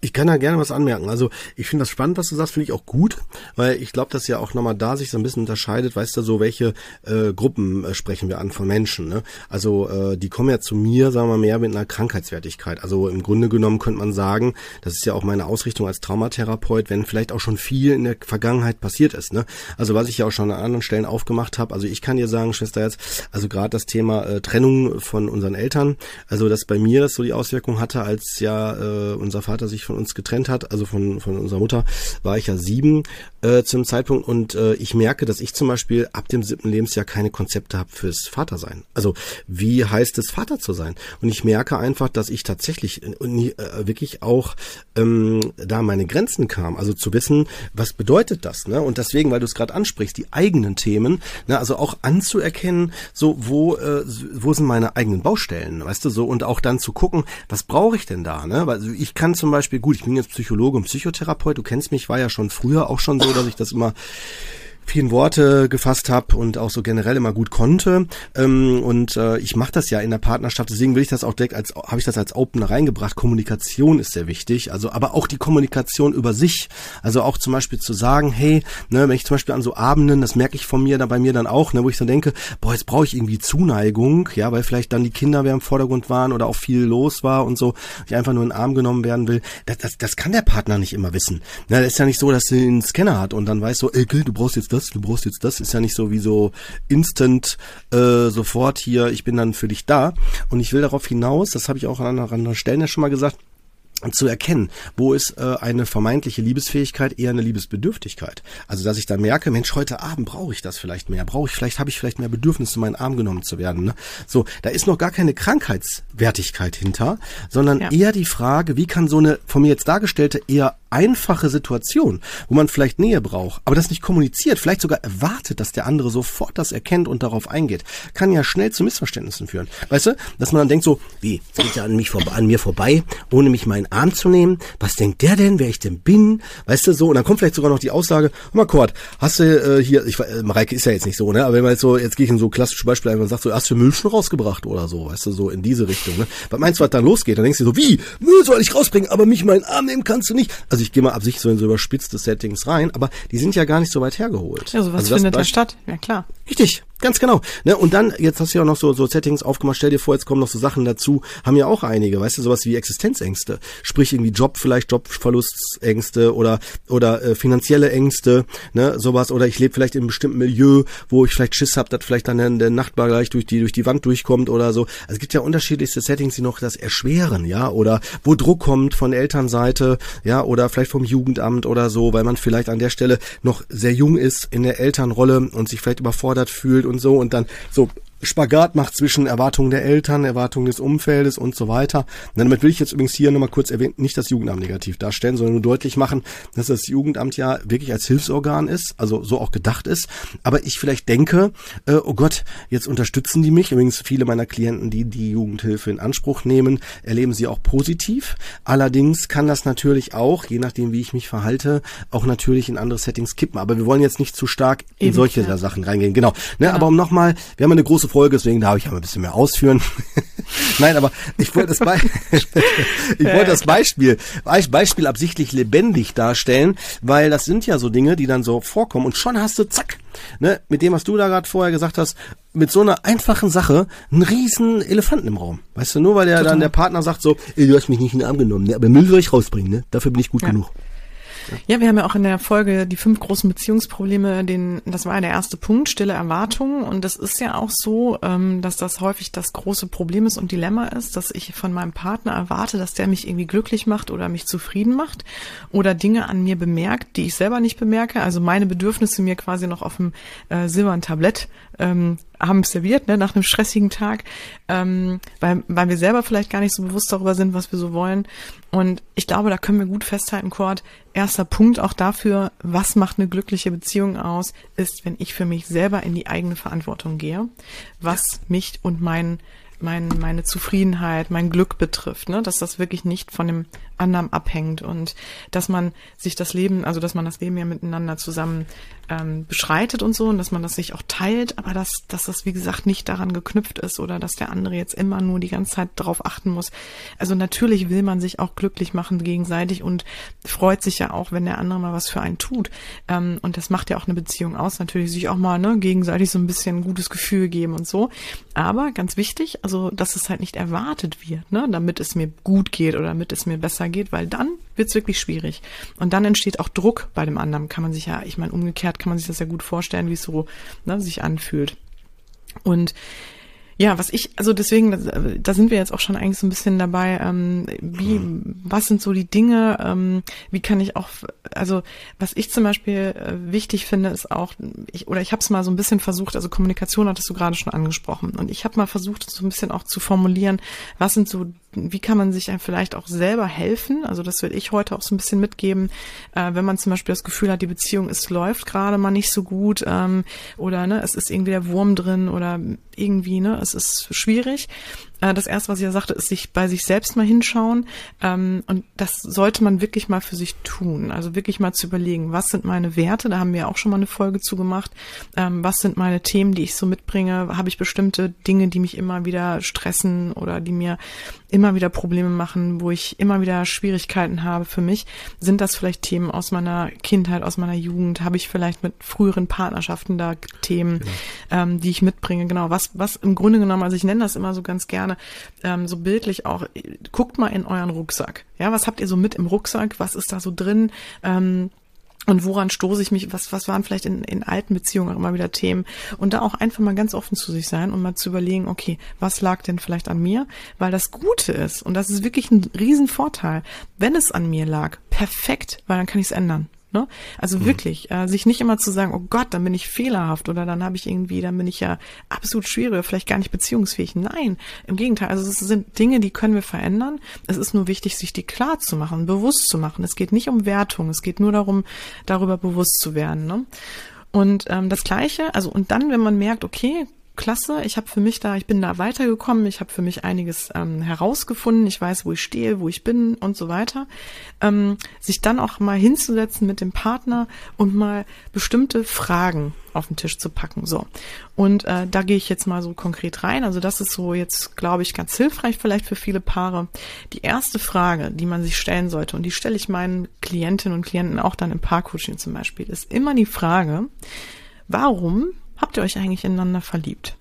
Ich kann da gerne was anmerken. Also ich finde das spannend, was du sagst, finde ich auch gut, weil ich glaube, dass ja auch nochmal da sich so ein bisschen unterscheidet, weißt du, so welche äh, Gruppen äh, sprechen wir an von Menschen. Ne? Also äh, die kommen ja zu mir, sagen wir mal, mehr mit einer Krankheitswertigkeit. Also im Grunde genommen könnte man sagen, das ist ja auch meine Ausrichtung als Traumatherapeut, wenn vielleicht auch schon viel in der Vergangenheit passiert ist. Ne? Also was ich ja auch schon an anderen Stellen aufgemacht habe, also ich kann dir sagen, Schwester jetzt, also gerade das Thema äh, Trennung von unseren Eltern, also dass bei mir das so die Auswirkung hatte, als ja äh, unser Vater sich von uns getrennt hat, also von, von unserer Mutter, war ich ja sieben äh, zum Zeitpunkt und äh, ich merke, dass ich zum Beispiel ab dem siebten Lebensjahr keine Konzepte habe fürs Vatersein. Also wie heißt es, Vater zu sein? Und ich merke einfach, dass ich tatsächlich äh, äh, wirklich auch ähm, da meine Grenzen kam. Also zu wissen, was bedeutet das? Ne? Und deswegen, weil du es gerade ansprichst, die eigenen Themen, ne? also auch anzuerkennen, so wo äh, wo sind meine eigenen Baustellen, weißt du so und auch dann zu gucken, was brauche ich denn da? Ne? Weil ich kann zum Beispiel gut, ich bin jetzt Psychologe und Psychotherapeut, du kennst mich, war ja schon früher auch schon so, dass ich das immer vielen Worte gefasst habe und auch so generell immer gut konnte. Ähm, und äh, ich mache das ja in der Partnerschaft, deswegen will ich das auch direkt als, habe ich das als Opener reingebracht. Kommunikation ist sehr wichtig. Also, aber auch die Kommunikation über sich. Also auch zum Beispiel zu sagen, hey, ne, wenn ich zum Beispiel an so Abenden, das merke ich von mir, da bei mir dann auch, ne, wo ich dann denke, boah, jetzt brauche ich irgendwie Zuneigung, ja, weil vielleicht dann die Kinder mehr im Vordergrund waren oder auch viel los war und so, ich einfach nur in den Arm genommen werden will. Das, das, das kann der Partner nicht immer wissen. Ne, das ist ja nicht so, dass sie einen Scanner hat und dann weiß so, ey, du brauchst jetzt das, du brauchst jetzt das. Ist ja nicht so wie so instant äh, sofort hier, ich bin dann für dich da. Und ich will darauf hinaus, das habe ich auch an anderen Stellen ja schon mal gesagt, zu erkennen, wo ist äh, eine vermeintliche Liebesfähigkeit eher eine Liebesbedürftigkeit. Also dass ich dann merke, Mensch, heute Abend brauche ich das vielleicht mehr, brauche ich vielleicht habe ich vielleicht mehr Bedürfnis, in meinen Arm genommen zu werden. Ne? So, da ist noch gar keine Krankheitswertigkeit hinter, sondern ja. eher die Frage, wie kann so eine von mir jetzt dargestellte eher einfache Situation, wo man vielleicht Nähe braucht, aber das nicht kommuniziert, vielleicht sogar erwartet, dass der andere sofort das erkennt und darauf eingeht, kann ja schnell zu Missverständnissen führen. Weißt du, dass man dann denkt so, wie, es geht ja an mich vorbei, an mir vorbei, ohne mich meinen Arm zu nehmen. Was denkt der denn, wer ich denn bin? Weißt du so, und dann kommt vielleicht sogar noch die Aussage, mal Kurt, hast du äh, hier, ich äh, Mareike ist ja jetzt nicht so, ne, aber wenn man jetzt so, jetzt gehe ich in so klassische Beispiele ein und sagt so, hast du Müll schon rausgebracht oder so, weißt du, so in diese Richtung, ne? Was meinst du, was dann losgeht? Dann denkst du so, wie, Müll soll ich rausbringen, aber mich meinen Arm nehmen kannst du nicht. Also also ich gehe mal absichtlich so in so überspitzte Settings rein, aber die sind ja gar nicht so weit hergeholt. Ja, sowas also findet ja statt, ja klar. Richtig, Ganz genau. Ne? Und dann, jetzt hast du ja auch noch so, so Settings aufgemacht, stell dir vor, jetzt kommen noch so Sachen dazu, haben ja auch einige, weißt du, sowas wie Existenzängste. Sprich irgendwie Job, vielleicht Jobverlustängste oder oder äh, finanzielle Ängste, ne, sowas. Oder ich lebe vielleicht in einem bestimmten Milieu, wo ich vielleicht Schiss habe, dass vielleicht dann der, der Nachbar gleich durch die, durch die Wand durchkommt oder so. Also es gibt ja unterschiedlichste Settings, die noch das erschweren, ja, oder wo Druck kommt von Elternseite, ja, oder vielleicht vom Jugendamt oder so, weil man vielleicht an der Stelle noch sehr jung ist in der Elternrolle und sich vielleicht überfordert fühlt und so und dann so Spagat macht zwischen Erwartungen der Eltern, Erwartungen des Umfeldes und so weiter. Und damit will ich jetzt übrigens hier nochmal kurz erwähnen, nicht das Jugendamt negativ darstellen, sondern nur deutlich machen, dass das Jugendamt ja wirklich als Hilfsorgan ist, also so auch gedacht ist. Aber ich vielleicht denke, äh, oh Gott, jetzt unterstützen die mich. Übrigens viele meiner Klienten, die die Jugendhilfe in Anspruch nehmen, erleben sie auch positiv. Allerdings kann das natürlich auch, je nachdem wie ich mich verhalte, auch natürlich in andere Settings kippen. Aber wir wollen jetzt nicht zu stark in Eben, solche ja. Sachen reingehen. Genau. Ne, genau. Aber um nochmal, wir haben eine große Folge, deswegen darf ich ja ein bisschen mehr ausführen. Nein, aber ich wollte das, Be ich wollte das Beispiel, Beispiel absichtlich lebendig darstellen, weil das sind ja so Dinge, die dann so vorkommen und schon hast du, zack, ne, mit dem, was du da gerade vorher gesagt hast, mit so einer einfachen Sache einen riesen Elefanten im Raum. Weißt du, nur weil der Total. dann der Partner sagt so, ey, du hast mich nicht in den Arm genommen, ne, aber Müll soll ich rausbringen, ne? Dafür bin ich gut ja. genug. Ja, wir haben ja auch in der Folge die fünf großen Beziehungsprobleme, den, das war ja der erste Punkt, stille Erwartungen. Und das ist ja auch so, ähm, dass das häufig das große Problem ist und Dilemma ist, dass ich von meinem Partner erwarte, dass der mich irgendwie glücklich macht oder mich zufrieden macht oder Dinge an mir bemerkt, die ich selber nicht bemerke. Also meine Bedürfnisse mir quasi noch auf dem äh, silbernen Tablett ähm, haben serviert, ne, nach einem stressigen Tag, ähm, weil, weil wir selber vielleicht gar nicht so bewusst darüber sind, was wir so wollen. Und ich glaube, da können wir gut festhalten, Cord. Erster Punkt auch dafür, was macht eine glückliche Beziehung aus, ist, wenn ich für mich selber in die eigene Verantwortung gehe, was mich und mein mein, meine Zufriedenheit, mein Glück betrifft, ne? dass das wirklich nicht von dem anderen abhängt und dass man sich das Leben, also dass man das Leben ja miteinander zusammen ähm, beschreitet und so und dass man das sich auch teilt, aber dass, dass das wie gesagt nicht daran geknüpft ist oder dass der andere jetzt immer nur die ganze Zeit darauf achten muss. Also natürlich will man sich auch glücklich machen gegenseitig und freut sich ja auch, wenn der andere mal was für einen tut. Ähm, und das macht ja auch eine Beziehung aus, natürlich sich auch mal ne, gegenseitig so ein bisschen ein gutes Gefühl geben und so. Aber ganz wichtig, also dass es halt nicht erwartet wird, ne, damit es mir gut geht oder damit es mir besser geht, weil dann wird es wirklich schwierig. Und dann entsteht auch Druck bei dem anderen. Kann man sich ja, ich meine, umgekehrt kann man sich das ja gut vorstellen, wie es so ne, sich anfühlt. Und ja, was ich, also deswegen, da sind wir jetzt auch schon eigentlich so ein bisschen dabei, ähm, wie, was sind so die Dinge, ähm, wie kann ich auch, also was ich zum Beispiel äh, wichtig finde, ist auch, ich, oder ich habe es mal so ein bisschen versucht, also Kommunikation hattest du gerade schon angesprochen, und ich habe mal versucht, so ein bisschen auch zu formulieren, was sind so wie kann man sich vielleicht auch selber helfen? Also das will ich heute auch so ein bisschen mitgeben, äh, wenn man zum Beispiel das Gefühl hat, die Beziehung es läuft gerade mal nicht so gut ähm, oder ne, es ist irgendwie der Wurm drin oder irgendwie ne, es ist schwierig. Äh, das erste, was ich ja sagte, ist sich bei sich selbst mal hinschauen. Ähm, und das sollte man wirklich mal für sich tun. Also wirklich mal zu überlegen, was sind meine Werte? Da haben wir auch schon mal eine Folge zu gemacht. Ähm, was sind meine Themen, die ich so mitbringe? Habe ich bestimmte Dinge, die mich immer wieder stressen oder die mir immer wieder Probleme machen, wo ich immer wieder Schwierigkeiten habe für mich? Sind das vielleicht Themen aus meiner Kindheit, aus meiner Jugend? Habe ich vielleicht mit früheren Partnerschaften da Themen, genau. ähm, die ich mitbringe? Genau, was, was im Grunde genommen, also ich nenne das immer so ganz gerne, ähm, so bildlich auch, guckt mal in euren Rucksack. Ja, was habt ihr so mit im Rucksack? Was ist da so drin? Ähm, und woran stoße ich mich, was, was waren vielleicht in, in alten Beziehungen auch immer wieder Themen und da auch einfach mal ganz offen zu sich sein und mal zu überlegen, okay, was lag denn vielleicht an mir? Weil das Gute ist, und das ist wirklich ein Riesenvorteil, wenn es an mir lag, perfekt, weil dann kann ich es ändern. Ne? Also mhm. wirklich, äh, sich nicht immer zu sagen, oh Gott, dann bin ich fehlerhaft oder dann habe ich irgendwie, dann bin ich ja absolut schwierig, vielleicht gar nicht beziehungsfähig. Nein, im Gegenteil. Also es sind Dinge, die können wir verändern. Es ist nur wichtig, sich die klar zu machen, bewusst zu machen. Es geht nicht um Wertung, es geht nur darum, darüber bewusst zu werden. Ne? Und ähm, das Gleiche, also und dann, wenn man merkt, okay, klasse. Ich habe für mich da, ich bin da weitergekommen, ich habe für mich einiges ähm, herausgefunden, ich weiß, wo ich stehe, wo ich bin und so weiter. Ähm, sich dann auch mal hinzusetzen mit dem Partner und mal bestimmte Fragen auf den Tisch zu packen. So. Und äh, da gehe ich jetzt mal so konkret rein. Also das ist so jetzt, glaube ich, ganz hilfreich vielleicht für viele Paare. Die erste Frage, die man sich stellen sollte, und die stelle ich meinen Klientinnen und Klienten auch dann im Paarcoaching zum Beispiel, ist immer die Frage, warum habt ihr euch eigentlich ineinander verliebt?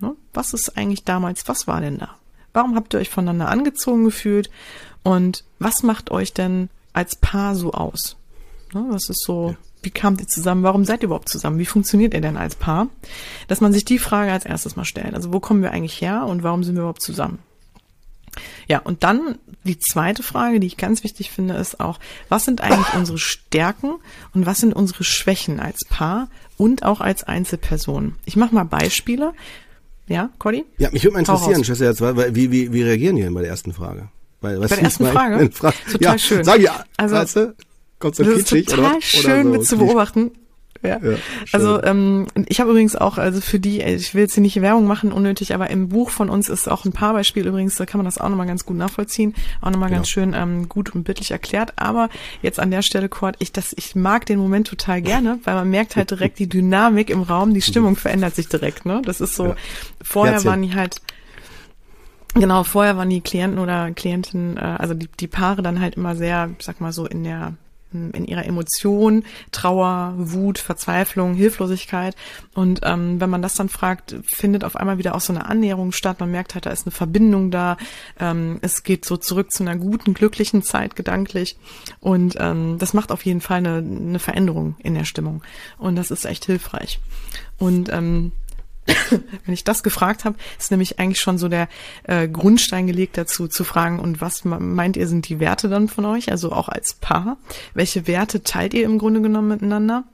Ne? Was ist eigentlich damals, was war denn da? Warum habt ihr euch voneinander angezogen gefühlt? Und was macht euch denn als Paar so aus? Ne? Was ist so, ja. wie kamt ihr zusammen? Warum seid ihr überhaupt zusammen? Wie funktioniert ihr denn als Paar? Dass man sich die Frage als erstes mal stellt. Also wo kommen wir eigentlich her und warum sind wir überhaupt zusammen? Ja, und dann die zweite Frage, die ich ganz wichtig finde, ist auch, was sind eigentlich unsere Stärken und was sind unsere Schwächen als Paar und auch als Einzelperson? Ich mache mal Beispiele. Ja, Cody? Ja, mich würde mal interessieren, Schwester, jetzt, wie, wie, wie reagieren die denn bei der ersten Frage? Bei, bei der ersten Frage? Frage? Total ja, schön. Sag ja, also, weißt du, kommt so kitschig, ist total oder, schön oder so mit zu beobachten. Ja. ja also ähm, ich habe übrigens auch, also für die, ich will jetzt hier nicht Werbung machen, unnötig, aber im Buch von uns ist auch ein Paarbeispiel übrigens, da kann man das auch nochmal ganz gut nachvollziehen, auch nochmal genau. ganz schön ähm, gut und bildlich erklärt. Aber jetzt an der Stelle, Kurt, ich, das, ich mag den Moment total gerne, weil man merkt halt direkt die Dynamik im Raum, die Stimmung verändert sich direkt. Ne? Das ist so, ja. vorher Herzchen. waren die halt Genau, vorher waren die Klienten oder Klientinnen, äh, also die, die Paare dann halt immer sehr, sag mal so, in der in ihrer Emotion, Trauer, Wut, Verzweiflung, Hilflosigkeit. Und ähm, wenn man das dann fragt, findet auf einmal wieder auch so eine Annäherung statt. Man merkt halt, da ist eine Verbindung da. Ähm, es geht so zurück zu einer guten, glücklichen Zeit gedanklich. Und ähm, das macht auf jeden Fall eine, eine Veränderung in der Stimmung. Und das ist echt hilfreich. Und ähm, wenn ich das gefragt habe, ist nämlich eigentlich schon so der äh, Grundstein gelegt dazu zu fragen, und was meint ihr sind die Werte dann von euch, also auch als Paar? Welche Werte teilt ihr im Grunde genommen miteinander?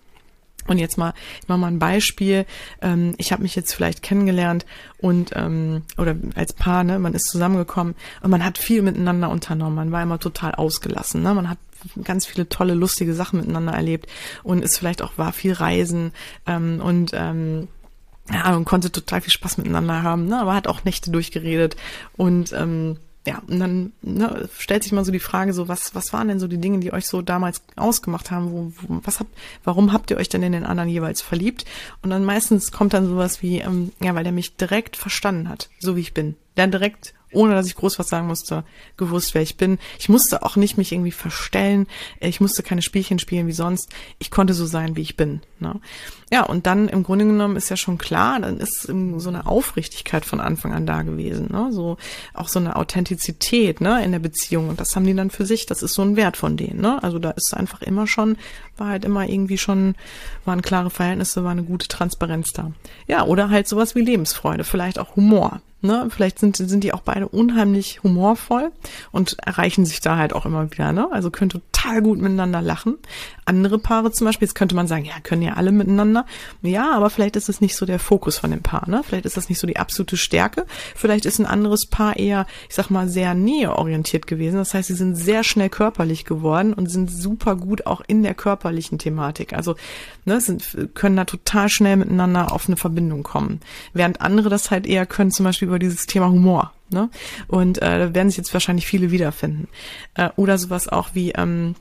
Und jetzt mal, ich mache mal ein Beispiel. Ähm, ich habe mich jetzt vielleicht kennengelernt und ähm, oder als Paar, ne, man ist zusammengekommen und man hat viel miteinander unternommen. Man war immer total ausgelassen, ne? Man hat ganz viele tolle, lustige Sachen miteinander erlebt und ist vielleicht auch war viel Reisen ähm, und ähm, ja, und konnte total viel Spaß miteinander haben, ne? aber hat auch Nächte durchgeredet und ähm, ja, und dann ne, stellt sich mal so die Frage, so was, was waren denn so die Dinge, die euch so damals ausgemacht haben? Wo, wo, was habt, warum habt ihr euch denn in den anderen jeweils verliebt? Und dann meistens kommt dann sowas wie, ähm, ja, weil der mich direkt verstanden hat, so wie ich bin. Der direkt ohne dass ich groß was sagen musste, gewusst, wer ich bin. Ich musste auch nicht mich irgendwie verstellen. Ich musste keine Spielchen spielen wie sonst. Ich konnte so sein, wie ich bin. Ne? Ja, und dann im Grunde genommen ist ja schon klar, dann ist so eine Aufrichtigkeit von Anfang an da gewesen. Ne? So auch so eine Authentizität ne, in der Beziehung. Und das haben die dann für sich. Das ist so ein Wert von denen. Ne? Also da ist einfach immer schon, war halt immer irgendwie schon, waren klare Verhältnisse, war eine gute Transparenz da. Ja, oder halt sowas wie Lebensfreude, vielleicht auch Humor. Ne? Vielleicht sind, sind die auch beide unheimlich humorvoll und erreichen sich da halt auch immer wieder. Ne? Also können total gut miteinander lachen. Andere Paare zum Beispiel, jetzt könnte man sagen, ja, können ja alle miteinander. Ja, aber vielleicht ist es nicht so der Fokus von dem Paar. Ne? Vielleicht ist das nicht so die absolute Stärke. Vielleicht ist ein anderes Paar eher, ich sag mal, sehr näheorientiert gewesen. Das heißt, sie sind sehr schnell körperlich geworden und sind super gut auch in der körperlichen Thematik. Also ne, sind, können da total schnell miteinander auf eine Verbindung kommen. Während andere das halt eher können, zum Beispiel über dieses Thema Humor. Ne? Und äh, da werden sich jetzt wahrscheinlich viele wiederfinden. Äh, oder sowas auch wie ähm,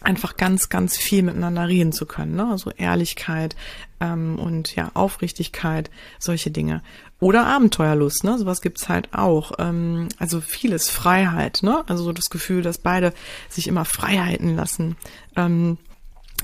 einfach ganz, ganz viel miteinander reden zu können. Ne? Also Ehrlichkeit ähm, und ja, Aufrichtigkeit, solche Dinge. Oder Abenteuerlust, ne? Sowas gibt's halt auch. Ähm, also vieles Freiheit, ne? Also so das Gefühl, dass beide sich immer Freiheiten lassen. Ähm,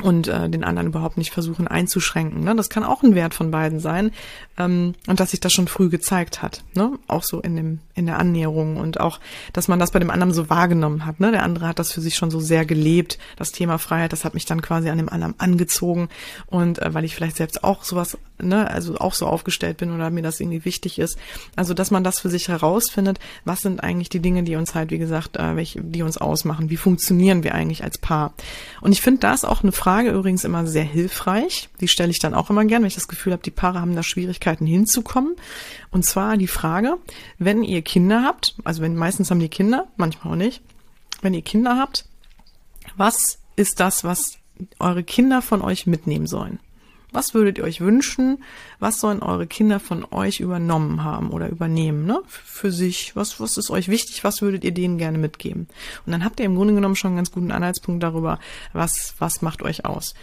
und äh, den anderen überhaupt nicht versuchen einzuschränken. Ne? Das kann auch ein Wert von beiden sein ähm, und dass sich das schon früh gezeigt hat, ne? auch so in dem in der Annäherung und auch, dass man das bei dem anderen so wahrgenommen hat. Ne? Der andere hat das für sich schon so sehr gelebt. Das Thema Freiheit, das hat mich dann quasi an dem anderen angezogen und äh, weil ich vielleicht selbst auch sowas, ne, also auch so aufgestellt bin oder mir das irgendwie wichtig ist. Also dass man das für sich herausfindet, was sind eigentlich die Dinge, die uns halt, wie gesagt, äh, welche, die uns ausmachen. Wie funktionieren wir eigentlich als Paar? Und ich finde das auch eine Frage übrigens immer sehr hilfreich. Die stelle ich dann auch immer gern, wenn ich das Gefühl habe, die Paare haben da Schwierigkeiten hinzukommen. Und zwar die Frage, wenn ihr Kinder habt, also wenn meistens haben die Kinder, manchmal auch nicht, wenn ihr Kinder habt, was ist das, was eure Kinder von euch mitnehmen sollen? Was würdet ihr euch wünschen? Was sollen eure Kinder von euch übernommen haben oder übernehmen, ne? Für sich. Was, was ist euch wichtig? Was würdet ihr denen gerne mitgeben? Und dann habt ihr im Grunde genommen schon einen ganz guten Anhaltspunkt darüber, was, was macht euch aus.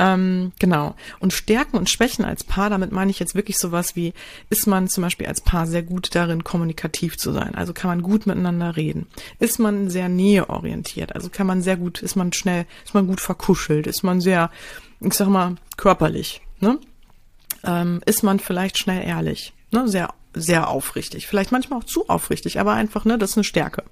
Ähm, genau. Und Stärken und Schwächen als Paar, damit meine ich jetzt wirklich sowas wie, ist man zum Beispiel als Paar sehr gut darin, kommunikativ zu sein? Also kann man gut miteinander reden? Ist man sehr näheorientiert? Also kann man sehr gut, ist man schnell, ist man gut verkuschelt? Ist man sehr ich sag mal, körperlich, ne? Ähm, ist man vielleicht schnell ehrlich, ne? Sehr, sehr aufrichtig. Vielleicht manchmal auch zu aufrichtig, aber einfach, ne, das ist eine Stärke.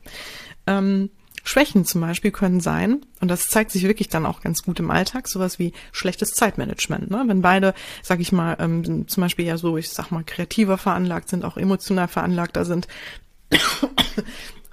Ähm, Schwächen zum Beispiel können sein, und das zeigt sich wirklich dann auch ganz gut im Alltag, sowas wie schlechtes Zeitmanagement. Ne? Wenn beide, sag ich mal, ähm, zum Beispiel ja so, ich sag mal, kreativer veranlagt sind, auch emotional veranlagter sind,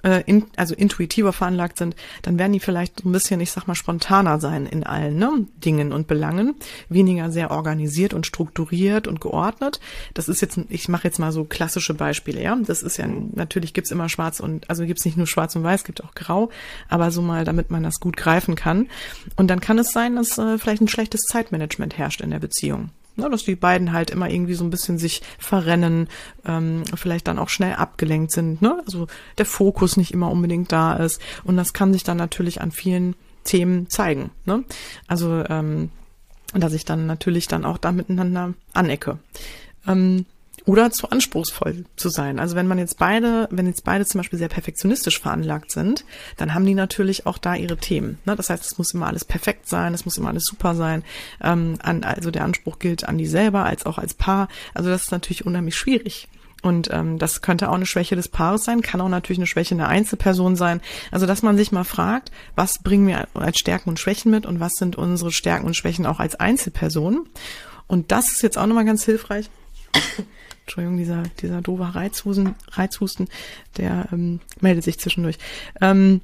äh, in, also intuitiver veranlagt sind, dann werden die vielleicht so ein bisschen, ich sag mal, spontaner sein in allen ne, Dingen und Belangen, weniger sehr organisiert und strukturiert und geordnet. Das ist jetzt, ich mache jetzt mal so klassische Beispiele, ja. Das ist ja, natürlich gibt's immer schwarz und, also gibt's nicht nur schwarz und weiß, gibt auch grau, aber so mal, damit man das gut greifen kann. Und dann kann es sein, dass äh, vielleicht ein schlechtes Zeitmanagement herrscht in der Beziehung. Ne, dass die beiden halt immer irgendwie so ein bisschen sich verrennen, ähm, vielleicht dann auch schnell abgelenkt sind, ne? Also der Fokus nicht immer unbedingt da ist. Und das kann sich dann natürlich an vielen Themen zeigen. Ne? Also ähm, dass ich dann natürlich dann auch da miteinander anecke. Ähm, oder zu anspruchsvoll zu sein. Also wenn man jetzt beide, wenn jetzt beide zum Beispiel sehr perfektionistisch veranlagt sind, dann haben die natürlich auch da ihre Themen. Ne? Das heißt, es muss immer alles perfekt sein, es muss immer alles super sein. Ähm, an, also der Anspruch gilt an die selber als auch als Paar. Also das ist natürlich unheimlich schwierig. Und ähm, das könnte auch eine Schwäche des Paares sein, kann auch natürlich eine Schwäche einer Einzelperson sein. Also dass man sich mal fragt, was bringen wir als Stärken und Schwächen mit und was sind unsere Stärken und Schwächen auch als Einzelperson. Und das ist jetzt auch nochmal ganz hilfreich. Entschuldigung, dieser, dieser doofe Reizhusten, Reizhusten, der ähm, meldet sich zwischendurch. Ähm,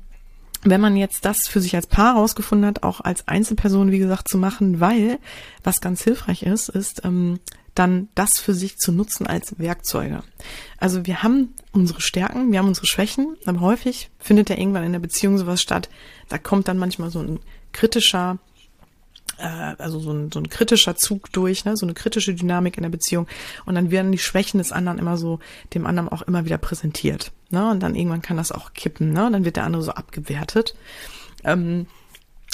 wenn man jetzt das für sich als Paar rausgefunden hat, auch als Einzelperson, wie gesagt, zu machen, weil was ganz hilfreich ist, ist ähm, dann das für sich zu nutzen als Werkzeuge. Also wir haben unsere Stärken, wir haben unsere Schwächen, aber häufig findet ja irgendwann in der Beziehung sowas statt, da kommt dann manchmal so ein kritischer also so ein, so ein kritischer Zug durch, ne, so eine kritische Dynamik in der Beziehung. Und dann werden die Schwächen des anderen immer so dem anderen auch immer wieder präsentiert. Ne? Und dann irgendwann kann das auch kippen, ne? Dann wird der andere so abgewertet. Ähm,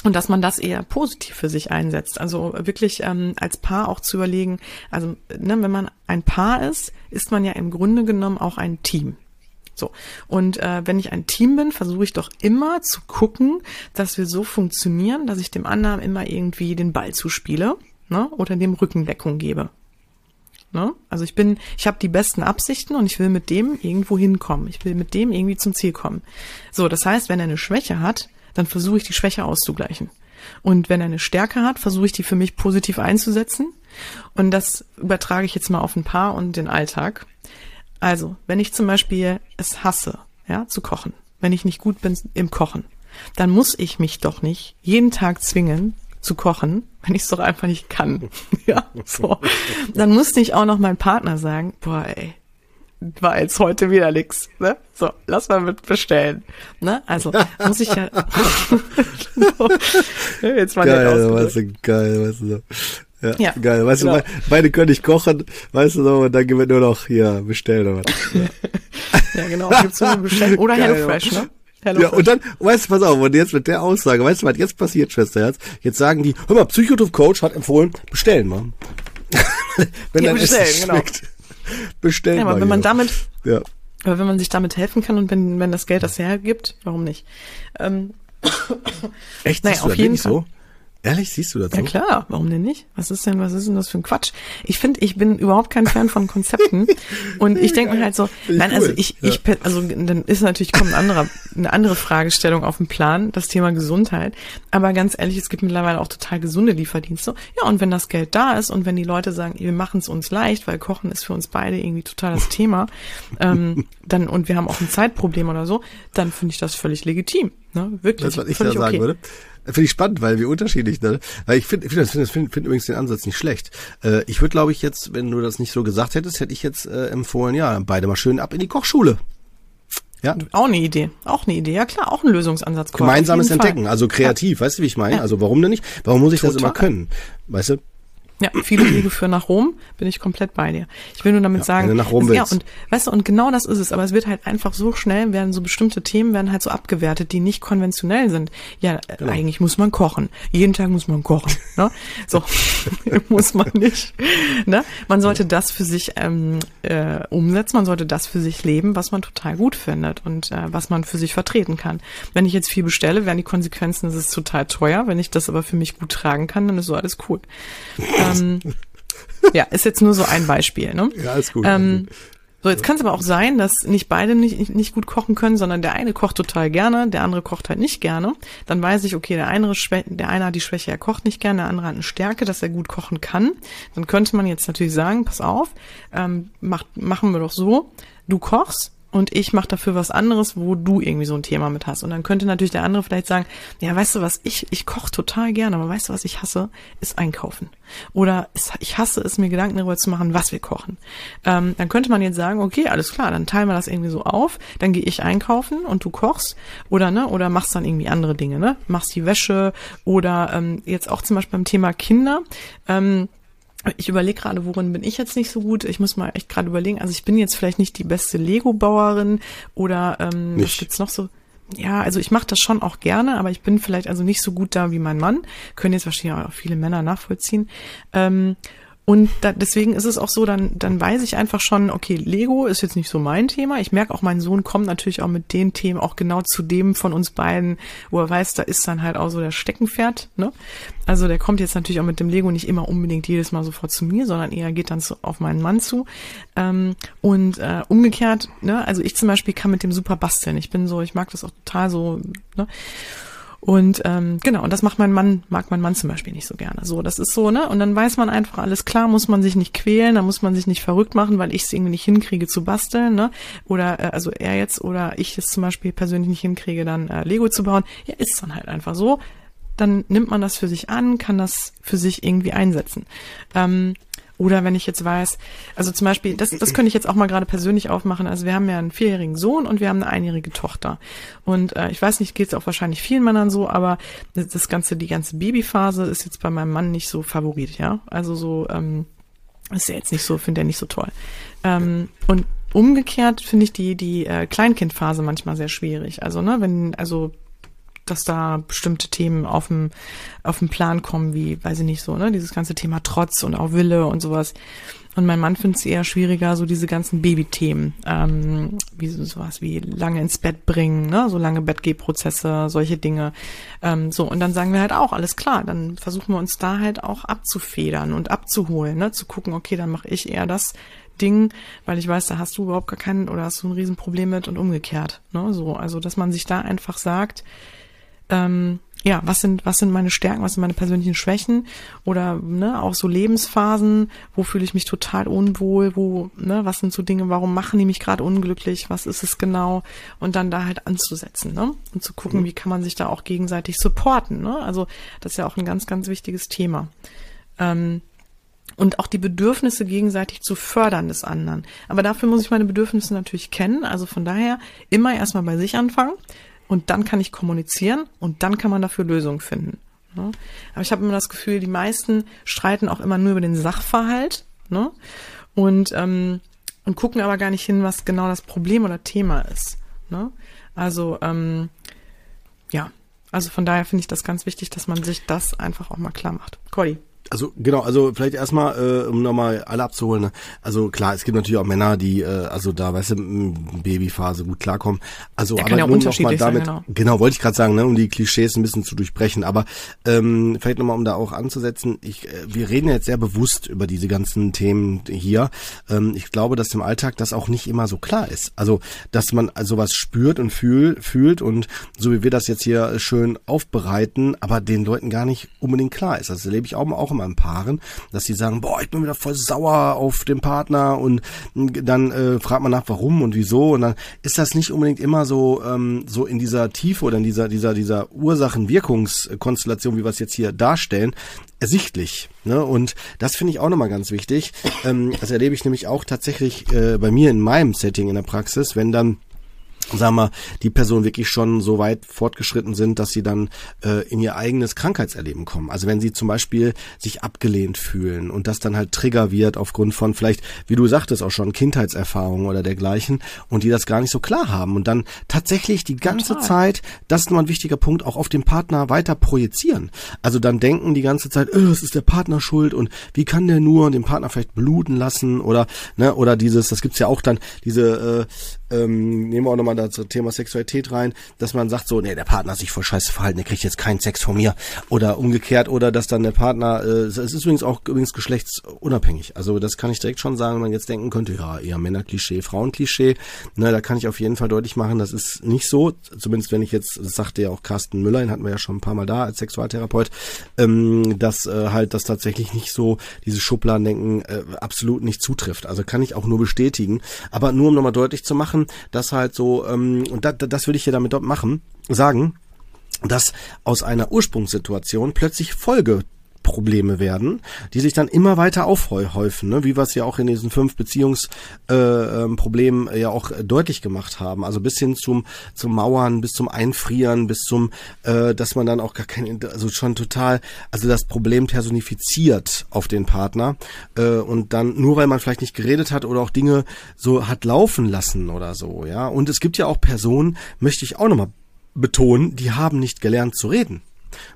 und dass man das eher positiv für sich einsetzt. Also wirklich ähm, als Paar auch zu überlegen, also ne, wenn man ein Paar ist, ist man ja im Grunde genommen auch ein Team. So. Und äh, wenn ich ein Team bin, versuche ich doch immer zu gucken, dass wir so funktionieren, dass ich dem anderen immer irgendwie den Ball zuspiele ne? oder dem Rückendeckung gebe. Ne? Also ich bin, ich habe die besten Absichten und ich will mit dem irgendwo hinkommen. Ich will mit dem irgendwie zum Ziel kommen. So, das heißt, wenn er eine Schwäche hat, dann versuche ich die Schwäche auszugleichen. Und wenn er eine Stärke hat, versuche ich die für mich positiv einzusetzen. Und das übertrage ich jetzt mal auf ein Paar und den Alltag. Also, wenn ich zum Beispiel es hasse, ja, zu kochen, wenn ich nicht gut bin im Kochen, dann muss ich mich doch nicht jeden Tag zwingen zu kochen, wenn ich es doch einfach nicht kann. ja, so. Dann muss nicht auch noch mein Partner sagen, boah, ey, war jetzt heute wieder nix, ne? So, lass mal mit bestellen, ne? Also, muss ich ja, jetzt mal geil, du, geil, weißt du. Ja, ja, geil. Weißt genau. du, beide können nicht kochen, weißt du so, und dann wird nur noch hier bestellen oder was. Ja, genau. Gibt's so eine Bestellung. Oder HelloFresh, ne? Hello ja, und dann, weißt du, pass auf, und jetzt mit der Aussage, weißt du, was jetzt passiert, Schwesterherz? Jetzt sagen die, hör mal, Psychotroph Coach hat empfohlen, bestellen mal. wenn ja, dann bestellen, genau. schmeckt. Bestellen ja, aber mal wenn man damit, ja. aber wenn man sich damit helfen kann und wenn, wenn das Geld das hergibt, warum nicht? Ähm, Echt? Naja, auf jeden Fall. So? Ehrlich, siehst du das Ja klar, warum denn nicht? Was ist denn, was ist denn das für ein Quatsch? Ich finde, ich bin überhaupt kein Fan von Konzepten und ich denke mir halt so, nein, also ich, ja. ich, also dann ist natürlich kommt ein anderer, eine andere Fragestellung auf den Plan, das Thema Gesundheit. Aber ganz ehrlich, es gibt mittlerweile auch total gesunde Lieferdienste. Ja, und wenn das Geld da ist und wenn die Leute sagen, wir machen es uns leicht, weil Kochen ist für uns beide irgendwie total das Thema, ähm, dann und wir haben auch ein Zeitproblem oder so, dann finde ich das völlig legitim. Ne? Wirklich. Das, was ich da sagen okay. würde. Finde ich spannend, weil wie unterschiedlich, ne? Weil ich finde, finde find, find, find übrigens den Ansatz nicht schlecht. Äh, ich würde, glaube ich, jetzt, wenn du das nicht so gesagt hättest, hätte ich jetzt äh, empfohlen, ja, beide mal schön ab in die Kochschule. Ja. Auch eine Idee. Auch eine Idee. Ja klar, auch ein Lösungsansatz. Gemeinsames Entdecken, Fall. also kreativ, ja. weißt du, wie ich meine? Ja. Also warum denn nicht? Warum muss ich Total. das immer können? Weißt du? Ja, viele Wege führen nach Rom, bin ich komplett bei dir. Ich will nur damit ja, sagen, wenn du nach Rom willst. ja, und weißt du, und genau das ist es, aber es wird halt einfach so schnell, werden so bestimmte Themen werden halt so abgewertet, die nicht konventionell sind. Ja, genau. eigentlich muss man kochen. Jeden Tag muss man kochen. Ne? So muss man nicht. Ne? Man sollte das für sich ähm, äh, umsetzen, man sollte das für sich leben, was man total gut findet und äh, was man für sich vertreten kann. Wenn ich jetzt viel bestelle, wären die Konsequenzen, es ist total teuer. Wenn ich das aber für mich gut tragen kann, dann ist so alles cool. Ähm, ja, ist jetzt nur so ein Beispiel. Ne? Ja, ist gut. Ähm, so, jetzt kann es aber auch sein, dass nicht beide nicht, nicht gut kochen können, sondern der eine kocht total gerne, der andere kocht halt nicht gerne. Dann weiß ich, okay, der eine, der eine hat die Schwäche, er kocht nicht gerne, der andere hat eine Stärke, dass er gut kochen kann. Dann könnte man jetzt natürlich sagen, pass auf, ähm, mach, machen wir doch so, du kochst, und ich mache dafür was anderes, wo du irgendwie so ein Thema mit hast. Und dann könnte natürlich der andere vielleicht sagen, ja, weißt du was, ich, ich koche total gerne, aber weißt du, was ich hasse, ist einkaufen. Oder ich hasse es, mir Gedanken darüber zu machen, was wir kochen. Ähm, dann könnte man jetzt sagen, okay, alles klar, dann teilen wir das irgendwie so auf, dann gehe ich einkaufen und du kochst oder ne, oder machst dann irgendwie andere Dinge, ne? Machst die Wäsche oder ähm, jetzt auch zum Beispiel beim Thema Kinder. Ähm, ich überlege gerade, worin bin ich jetzt nicht so gut. Ich muss mal echt gerade überlegen. Also ich bin jetzt vielleicht nicht die beste Lego-Bauerin oder ähm, was gibt's noch so? Ja, also ich mache das schon auch gerne, aber ich bin vielleicht also nicht so gut da wie mein Mann. Können jetzt wahrscheinlich auch viele Männer nachvollziehen. Ähm, und da, deswegen ist es auch so, dann, dann weiß ich einfach schon, okay, Lego ist jetzt nicht so mein Thema. Ich merke auch, mein Sohn kommt natürlich auch mit den Themen auch genau zu dem von uns beiden, wo er weiß, da ist dann halt auch so der Steckenpferd. Ne? Also der kommt jetzt natürlich auch mit dem Lego nicht immer unbedingt jedes Mal sofort zu mir, sondern eher geht dann zu, auf meinen Mann zu. Ähm, und äh, umgekehrt, ne, also ich zum Beispiel kann mit dem super basteln. Ich bin so, ich mag das auch total so, ne? Und ähm, genau, und das macht mein Mann, mag mein Mann zum Beispiel nicht so gerne. So, das ist so, ne? Und dann weiß man einfach, alles klar, muss man sich nicht quälen, da muss man sich nicht verrückt machen, weil ich es irgendwie nicht hinkriege zu basteln, ne? Oder äh, also er jetzt oder ich es zum Beispiel persönlich nicht hinkriege, dann äh, Lego zu bauen. Ja, ist dann halt einfach so. Dann nimmt man das für sich an, kann das für sich irgendwie einsetzen. Ähm, oder wenn ich jetzt weiß, also zum Beispiel, das, das könnte ich jetzt auch mal gerade persönlich aufmachen. Also wir haben ja einen vierjährigen Sohn und wir haben eine einjährige Tochter. Und äh, ich weiß nicht, geht es auch wahrscheinlich vielen Männern so, aber das ganze, die ganze Babyphase ist jetzt bei meinem Mann nicht so favorit, ja. Also so, ähm, ist er jetzt nicht so, finde er nicht so toll. Ähm, und umgekehrt finde ich die, die äh, Kleinkindphase manchmal sehr schwierig. Also, ne, wenn, also dass da bestimmte Themen auf dem, auf dem Plan kommen, wie, weiß ich nicht so, ne, dieses ganze Thema Trotz und auch Wille und sowas. Und mein Mann findet es eher schwieriger, so diese ganzen Babythemen, ähm, wie so, sowas wie lange ins Bett bringen, ne, so lange Bettgehprozesse, solche Dinge. Ähm, so, und dann sagen wir halt auch, alles klar, dann versuchen wir uns da halt auch abzufedern und abzuholen, ne, zu gucken, okay, dann mache ich eher das Ding, weil ich weiß, da hast du überhaupt gar keinen oder hast du ein Riesenproblem mit und umgekehrt. Ne? So, also dass man sich da einfach sagt, ähm, ja, was sind, was sind meine Stärken, was sind meine persönlichen Schwächen oder ne, auch so Lebensphasen, wo fühle ich mich total unwohl, wo, ne, was sind so Dinge, warum machen die mich gerade unglücklich, was ist es genau und dann da halt anzusetzen, ne? Und zu gucken, mhm. wie kann man sich da auch gegenseitig supporten, ne? Also das ist ja auch ein ganz, ganz wichtiges Thema. Ähm, und auch die Bedürfnisse gegenseitig zu fördern des anderen. Aber dafür muss ich meine Bedürfnisse natürlich kennen. Also von daher immer erstmal bei sich anfangen und dann kann ich kommunizieren und dann kann man dafür Lösungen finden. Ne? Aber ich habe immer das Gefühl, die meisten streiten auch immer nur über den Sachverhalt. Ne? Und ähm, und gucken aber gar nicht hin, was genau das Problem oder Thema ist. Ne? Also ähm, ja, also von daher finde ich das ganz wichtig, dass man sich das einfach auch mal klar macht. Cordy. Also genau, also vielleicht erstmal, äh, um nochmal alle abzuholen. Ne? Also klar, es gibt natürlich auch Männer, die äh, also da, weißt du, Babyphase gut klarkommen. Also Der aber kann ja nur unterschiedlich noch mal damit, sein, genau. genau, wollte ich gerade sagen, ne, um die Klischees ein bisschen zu durchbrechen. Aber ähm, vielleicht nochmal, um da auch anzusetzen, ich, äh, wir reden jetzt sehr bewusst über diese ganzen Themen hier. Ähm, ich glaube, dass im Alltag das auch nicht immer so klar ist. Also, dass man also was spürt und fühl, fühlt und so wie wir das jetzt hier schön aufbereiten, aber den Leuten gar nicht unbedingt klar ist. Das erlebe ich auch, auch in meinen Paaren, dass die sagen, boah, ich bin wieder voll sauer auf den Partner und dann äh, fragt man nach, warum und wieso und dann ist das nicht unbedingt immer so ähm, so in dieser Tiefe oder in dieser dieser dieser Ursachen-Wirkungskonstellation, wie wir es jetzt hier darstellen, ersichtlich. Ne? Und das finde ich auch nochmal ganz wichtig. Ähm, das erlebe ich nämlich auch tatsächlich äh, bei mir in meinem Setting in der Praxis, wenn dann sagen wir, die Personen wirklich schon so weit fortgeschritten sind, dass sie dann äh, in ihr eigenes Krankheitserleben kommen. Also wenn sie zum Beispiel sich abgelehnt fühlen und das dann halt Trigger wird aufgrund von vielleicht, wie du sagtest, auch schon Kindheitserfahrungen oder dergleichen und die das gar nicht so klar haben und dann tatsächlich die ganze Total. Zeit, das ist nochmal ein wichtiger Punkt, auch auf den Partner weiter projizieren. Also dann denken die ganze Zeit, äh, es ist der Partner schuld und wie kann der nur den Partner vielleicht bluten lassen oder ne oder dieses, das gibt's ja auch dann diese äh, ähm, nehmen wir auch nochmal das Thema Sexualität rein, dass man sagt so, nee, der Partner hat sich voll scheiße verhalten, der kriegt jetzt keinen Sex von mir. Oder umgekehrt, oder dass dann der Partner, äh, es ist übrigens auch übrigens geschlechtsunabhängig. Also das kann ich direkt schon sagen, wenn man jetzt denken könnte, ja, eher Männerklischee, Frauenklischee. Ne, da kann ich auf jeden Fall deutlich machen, das ist nicht so. Zumindest wenn ich jetzt, das sagte ja auch Carsten Müller, den hatten wir ja schon ein paar Mal da als Sexualtherapeut, ähm, dass äh, halt das tatsächlich nicht so, diese Schubladendenken äh, absolut nicht zutrifft. Also kann ich auch nur bestätigen. Aber nur um nochmal deutlich zu machen, dass halt so, ähm, und da, da, das würde ich hier damit machen, sagen, dass aus einer Ursprungssituation plötzlich Folge Probleme werden, die sich dann immer weiter aufhäufen, ne? wie wir es ja auch in diesen fünf Beziehungsproblemen äh, ähm, Problemen ja auch äh, deutlich gemacht haben. Also bis hin zum zum Mauern, bis zum Einfrieren, bis zum, äh, dass man dann auch gar kein, also schon total, also das Problem personifiziert auf den Partner äh, und dann nur weil man vielleicht nicht geredet hat oder auch Dinge so hat laufen lassen oder so, ja. Und es gibt ja auch Personen, möchte ich auch nochmal betonen, die haben nicht gelernt zu reden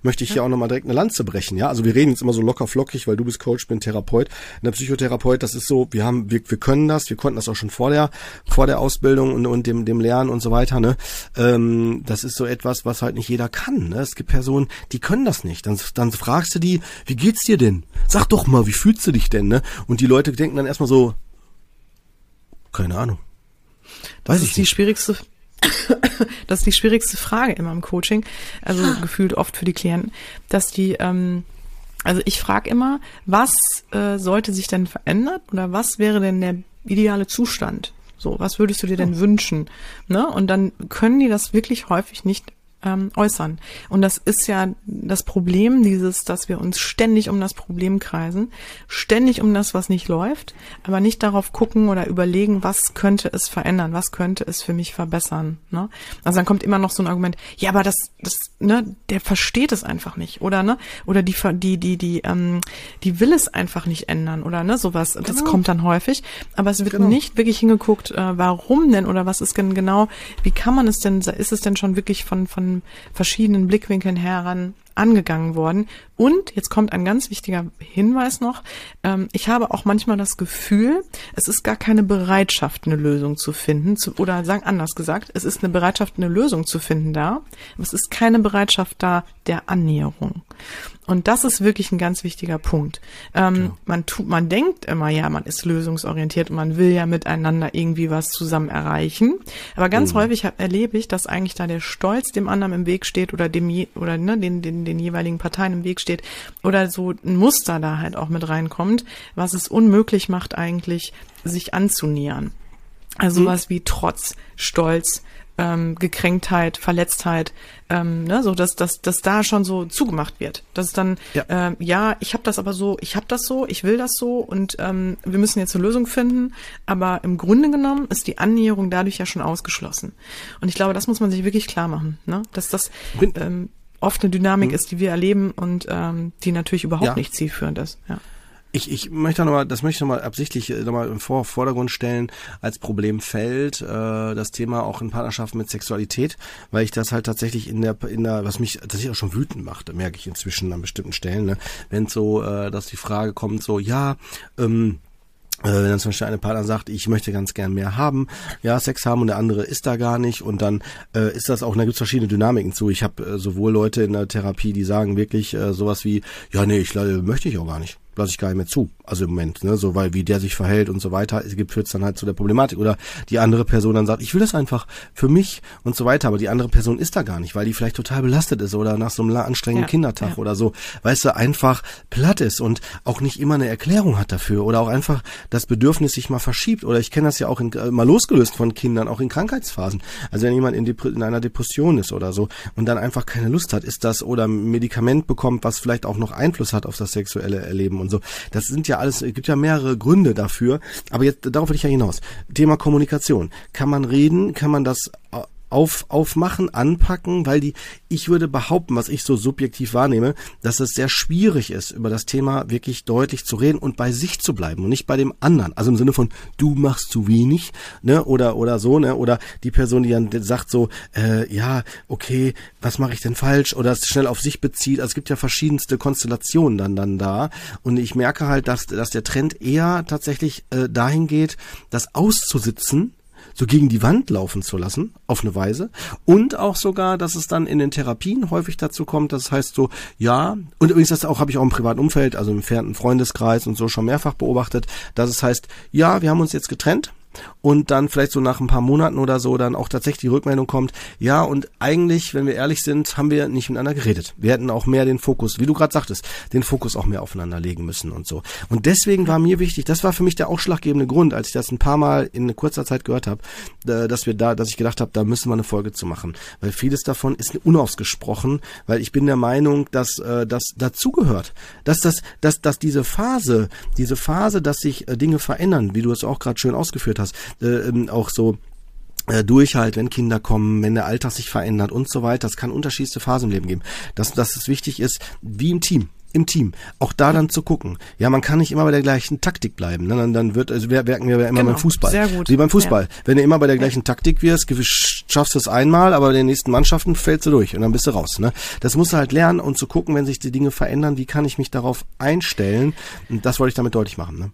möchte ich hier auch nochmal direkt eine Lanze brechen. Ja, also wir reden jetzt immer so locker flockig, weil du bist Coach, bin Therapeut. In der Psychotherapeut, das ist so, wir haben, wir, wir können das, wir konnten das auch schon vor der, vor der Ausbildung und, und dem, dem Lernen und so weiter. Ne, ähm, das ist so etwas, was halt nicht jeder kann. Ne? Es gibt Personen, die können das nicht. Dann, dann fragst du die, wie geht's dir denn? Sag doch mal, wie fühlst du dich denn? Ne? Und die Leute denken dann erstmal so, keine Ahnung. Das Weiß ist ich die nicht. schwierigste, das ist die schwierigste Frage immer im Coaching, also gefühlt oft für die Klienten, dass die, ähm, also ich frage immer, was äh, sollte sich denn verändern oder was wäre denn der ideale Zustand? So, was würdest du dir denn wünschen? Ne? Und dann können die das wirklich häufig nicht ähm, äußern. Und das ist ja das Problem, dieses, dass wir uns ständig um das Problem kreisen, ständig um das, was nicht läuft, aber nicht darauf gucken oder überlegen, was könnte es verändern, was könnte es für mich verbessern. Ne? Also dann kommt immer noch so ein Argument, ja, aber das, das, ne, der versteht es einfach nicht, oder ne, oder die, die, die, die, ähm, die will es einfach nicht ändern, oder ne, sowas. Das Genau. kommt dann häufig, aber es wird Genau. nicht wirklich hingeguckt, äh, warum denn oder was ist denn genau, wie kann man es denn, ist es denn schon wirklich von, von verschiedenen Blickwinkeln heran angegangen worden. Und jetzt kommt ein ganz wichtiger Hinweis noch. Ähm, ich habe auch manchmal das Gefühl, es ist gar keine Bereitschaft, eine Lösung zu finden. Zu, oder sagen anders gesagt, es ist eine Bereitschaft, eine Lösung zu finden da. Aber es ist keine Bereitschaft da der Annäherung. Und das ist wirklich ein ganz wichtiger Punkt. Ähm, Man tut, man denkt immer, ja, man ist lösungsorientiert und man will ja miteinander irgendwie was zusammen erreichen. Aber ganz häufig hab, erlebe ich, dass eigentlich da der Stolz dem anderen im Weg steht oder dem je, oder ne, den, den, den jeweiligen Parteien im Weg steht oder so ein Muster da halt auch mit reinkommt, was es unmöglich macht eigentlich, sich anzunähern. Also sowas wie Trotz, Stolz, ähm, Gekränktheit, Verletztheit, ähm, ne, so dass, dass, dass da schon so zugemacht wird. Dass es dann, Ja. ähm, ja ich habe das aber so, ich habe das so, ich will das so und ähm, wir müssen jetzt eine Lösung finden. Aber im Grunde genommen ist die Annäherung dadurch ja schon ausgeschlossen. Und ich glaube, das muss man sich wirklich klar machen, ne? dass das ähm, oft eine Dynamik ist, die wir erleben und ähm, die natürlich überhaupt Ja. nicht zielführend ist. Ja. Ich, ich möchte nochmal, das möchte ich nochmal absichtlich äh, nochmal im Vor Vordergrund stellen, als Problemfeld, äh, das Thema auch in Partnerschaften mit Sexualität, weil ich das halt tatsächlich in der, in der, was mich tatsächlich auch schon wütend macht, merke ich inzwischen an bestimmten Stellen, ne? wenn so, äh, dass die Frage kommt, so, ja, ähm, äh, wenn dann zum Beispiel eine Partner sagt, ich möchte ganz gern mehr haben, ja, Sex haben und der andere ist da gar nicht und dann äh, ist das auch, da gibt es verschiedene Dynamiken zu. Ich habe äh, sowohl Leute in der Therapie, die sagen wirklich äh, sowas wie, ja, nee, ich äh, möchte ich auch gar nicht lasse ich gar nicht mehr zu. Also im Moment, ne, so weil wie der sich verhält und so weiter, es gibt führt dann halt zu der Problematik oder die andere Person dann sagt, ich will das einfach für mich und so weiter, aber die andere Person ist da gar nicht, weil die vielleicht total belastet ist oder nach so einem anstrengenden ja, Kindertag ja. oder so, weißt du, einfach platt ist und auch nicht immer eine Erklärung hat dafür oder auch einfach das Bedürfnis sich mal verschiebt oder ich kenne das ja auch in, äh, mal losgelöst von Kindern, auch in Krankheitsphasen. Also wenn jemand in, in einer Depression ist oder so und dann einfach keine Lust hat, ist das oder ein Medikament bekommt, was vielleicht auch noch Einfluss hat auf das sexuelle Erleben und so. Das sind ja alles, es gibt ja mehrere Gründe dafür. Aber jetzt, darauf will ich ja hinaus. Thema Kommunikation. Kann man reden? Kann man das auf, aufmachen, anpacken, weil die, ich würde behaupten, was ich so subjektiv wahrnehme, dass es sehr schwierig ist, über das Thema wirklich deutlich zu reden und bei sich zu bleiben und nicht bei dem anderen. Also im Sinne von, du machst zu wenig, ne, oder, oder so, ne, oder die Person, die dann sagt so, äh, ja, okay, was mache ich denn falsch, oder es schnell auf sich bezieht. Also es gibt ja verschiedenste Konstellationen dann, dann da. Und ich merke halt, dass, dass der Trend eher tatsächlich äh, dahin geht, das auszusitzen, so gegen die Wand laufen zu lassen, auf eine Weise. Und auch sogar, dass es dann in den Therapien häufig dazu kommt, das heißt so, ja, und übrigens das auch habe ich auch im privaten Umfeld, also im entfernten Freundeskreis und so schon mehrfach beobachtet, dass es heißt, ja, wir haben uns jetzt getrennt, und dann vielleicht so nach ein paar Monaten oder so dann auch tatsächlich die Rückmeldung kommt, ja, und eigentlich, wenn wir ehrlich sind, haben wir nicht miteinander geredet. Wir hätten auch mehr den Fokus, wie du gerade sagtest, den Fokus auch mehr aufeinander legen müssen und so. Und deswegen war mir wichtig, das war für mich der ausschlaggebende Grund, als ich das ein paar Mal in kurzer Zeit gehört habe, dass wir da, dass ich gedacht habe, da müssen wir eine Folge zu machen. Weil vieles davon ist unausgesprochen, weil ich bin der Meinung, dass äh, das dazugehört. Dass das, dass, dass diese Phase, diese Phase, dass sich äh, Dinge verändern, wie du es auch gerade schön ausgeführt hast, äh, ähm, auch so äh, Durchhalt, wenn Kinder kommen, wenn der Alltag sich verändert und so weiter. Es kann unterschiedlichste Phasen im Leben geben. Dass, dass es wichtig ist, wie im Team im Team. Auch da dann zu gucken. Ja, man kann nicht immer bei der gleichen Taktik bleiben. Ne? Dann, dann wird, also wir merken wir immer genau, beim Fußball. Sehr gut. Wie beim Fußball. Ja. Wenn du immer bei der gleichen Taktik wirst, schaffst du es einmal, aber in den nächsten Mannschaften fällst du durch und dann bist du raus. Ne? Das musst du halt lernen und zu gucken, wenn sich die Dinge verändern, wie kann ich mich darauf einstellen. Und das wollte ich damit deutlich machen. Ne?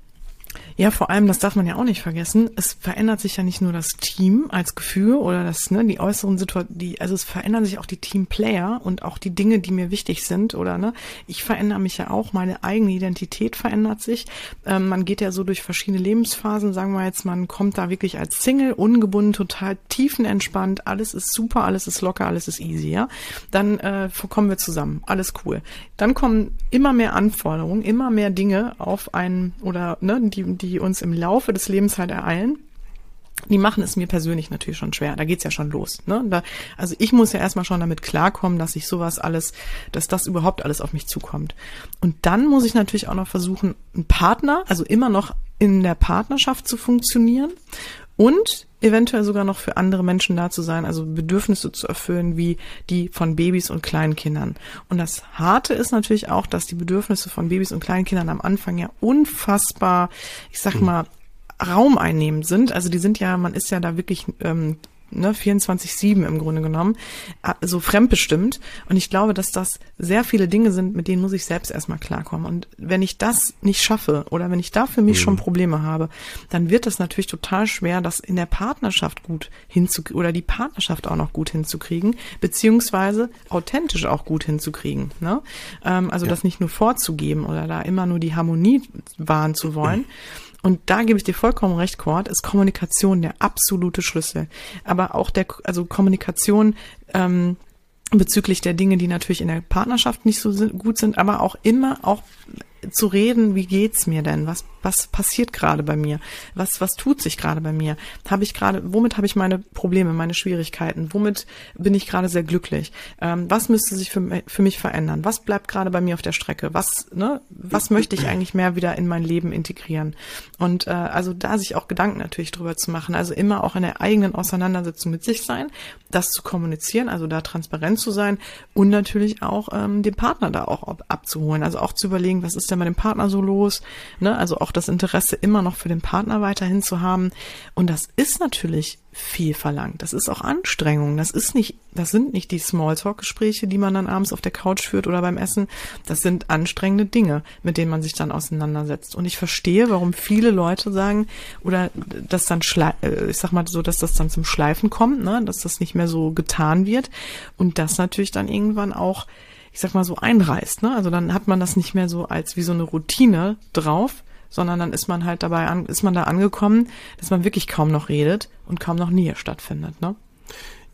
Ja, vor allem, das darf man ja auch nicht vergessen, es verändert sich ja nicht nur das Team als Gefühl oder das, ne, die äußeren Situationen, die, also es verändern sich auch die Teamplayer und auch die Dinge, die mir wichtig sind, oder ne? Ich verändere mich ja auch, meine eigene Identität verändert sich. Ähm, man geht ja so durch verschiedene Lebensphasen, sagen wir jetzt, man kommt da wirklich als Single, ungebunden, total tiefenentspannt, alles ist super, alles ist locker, alles ist easy, ja. Dann äh, kommen wir zusammen, alles cool. Dann kommen immer mehr Anforderungen, immer mehr Dinge auf einen oder ne, die, die uns im Laufe des Lebens halt ereilen. Die machen es mir persönlich natürlich schon schwer. Da geht's ja schon los. Ne? Da, also ich muss ja erstmal schon damit klarkommen, dass ich sowas alles, dass das überhaupt alles auf mich zukommt. Und dann muss ich natürlich auch noch versuchen, einen Partner, also immer noch in der Partnerschaft zu funktionieren und eventuell sogar noch für andere Menschen da zu sein, also Bedürfnisse zu erfüllen, wie die von Babys und Kleinkindern. Und das Harte ist natürlich auch, dass die Bedürfnisse von Babys und Kleinkindern am Anfang ja unfassbar, ich sag hm. mal, Raum einnehmen sind. Also die sind ja, man ist ja da wirklich ähm, ne, 24-7 im Grunde genommen, so fremdbestimmt. Und ich glaube, dass das sehr viele Dinge sind, mit denen muss ich selbst erstmal klarkommen. Und wenn ich das nicht schaffe oder wenn ich da für mich mhm. schon Probleme habe, dann wird es natürlich total schwer, das in der Partnerschaft gut hinzukriegen oder die Partnerschaft auch noch gut hinzukriegen, beziehungsweise authentisch auch gut hinzukriegen. Ne? Ähm, also ja. das nicht nur vorzugeben oder da immer nur die Harmonie wahren zu wollen. Mhm und da gebe ich dir vollkommen recht, Cord, ist Kommunikation der absolute Schlüssel. Aber auch der, also Kommunikation ähm, bezüglich der Dinge, die natürlich in der Partnerschaft nicht so gut sind, aber auch immer auch zu reden, wie geht's mir denn? Was, was passiert gerade bei mir? Was, was tut sich gerade bei mir? Habe ich gerade, womit habe ich meine Probleme, meine Schwierigkeiten? Womit bin ich gerade sehr glücklich? Ähm, was müsste sich für, für mich verändern? Was bleibt gerade bei mir auf der Strecke? Was, ne, was möchte ich eigentlich mehr wieder in mein Leben integrieren? Und äh, also da sich auch Gedanken natürlich drüber zu machen, also immer auch in der eigenen Auseinandersetzung mit sich sein, das zu kommunizieren, also da transparent zu sein und natürlich auch ähm, den Partner da auch ab, abzuholen, also auch zu überlegen, was ist ist denn bei dem Partner so los? Ne? Also auch das Interesse immer noch für den Partner weiterhin zu haben. Und das ist natürlich viel verlangt. Das ist auch Anstrengung. Das ist nicht, das sind nicht die Smalltalk-Gespräche, die man dann abends auf der Couch führt oder beim Essen. Das sind anstrengende Dinge, mit denen man sich dann auseinandersetzt. Und ich verstehe, warum viele Leute sagen, oder dass dann, äh, ich sag mal so, dass das dann zum Schleifen kommt, ne? dass das nicht mehr so getan wird. Und das natürlich dann irgendwann auch, ich sag mal so einreißt. Ne? Also dann hat man das nicht mehr so als wie so eine Routine drauf, sondern dann ist man halt dabei an, ist man da angekommen, dass man wirklich kaum noch redet und kaum noch Nähe stattfindet, ne?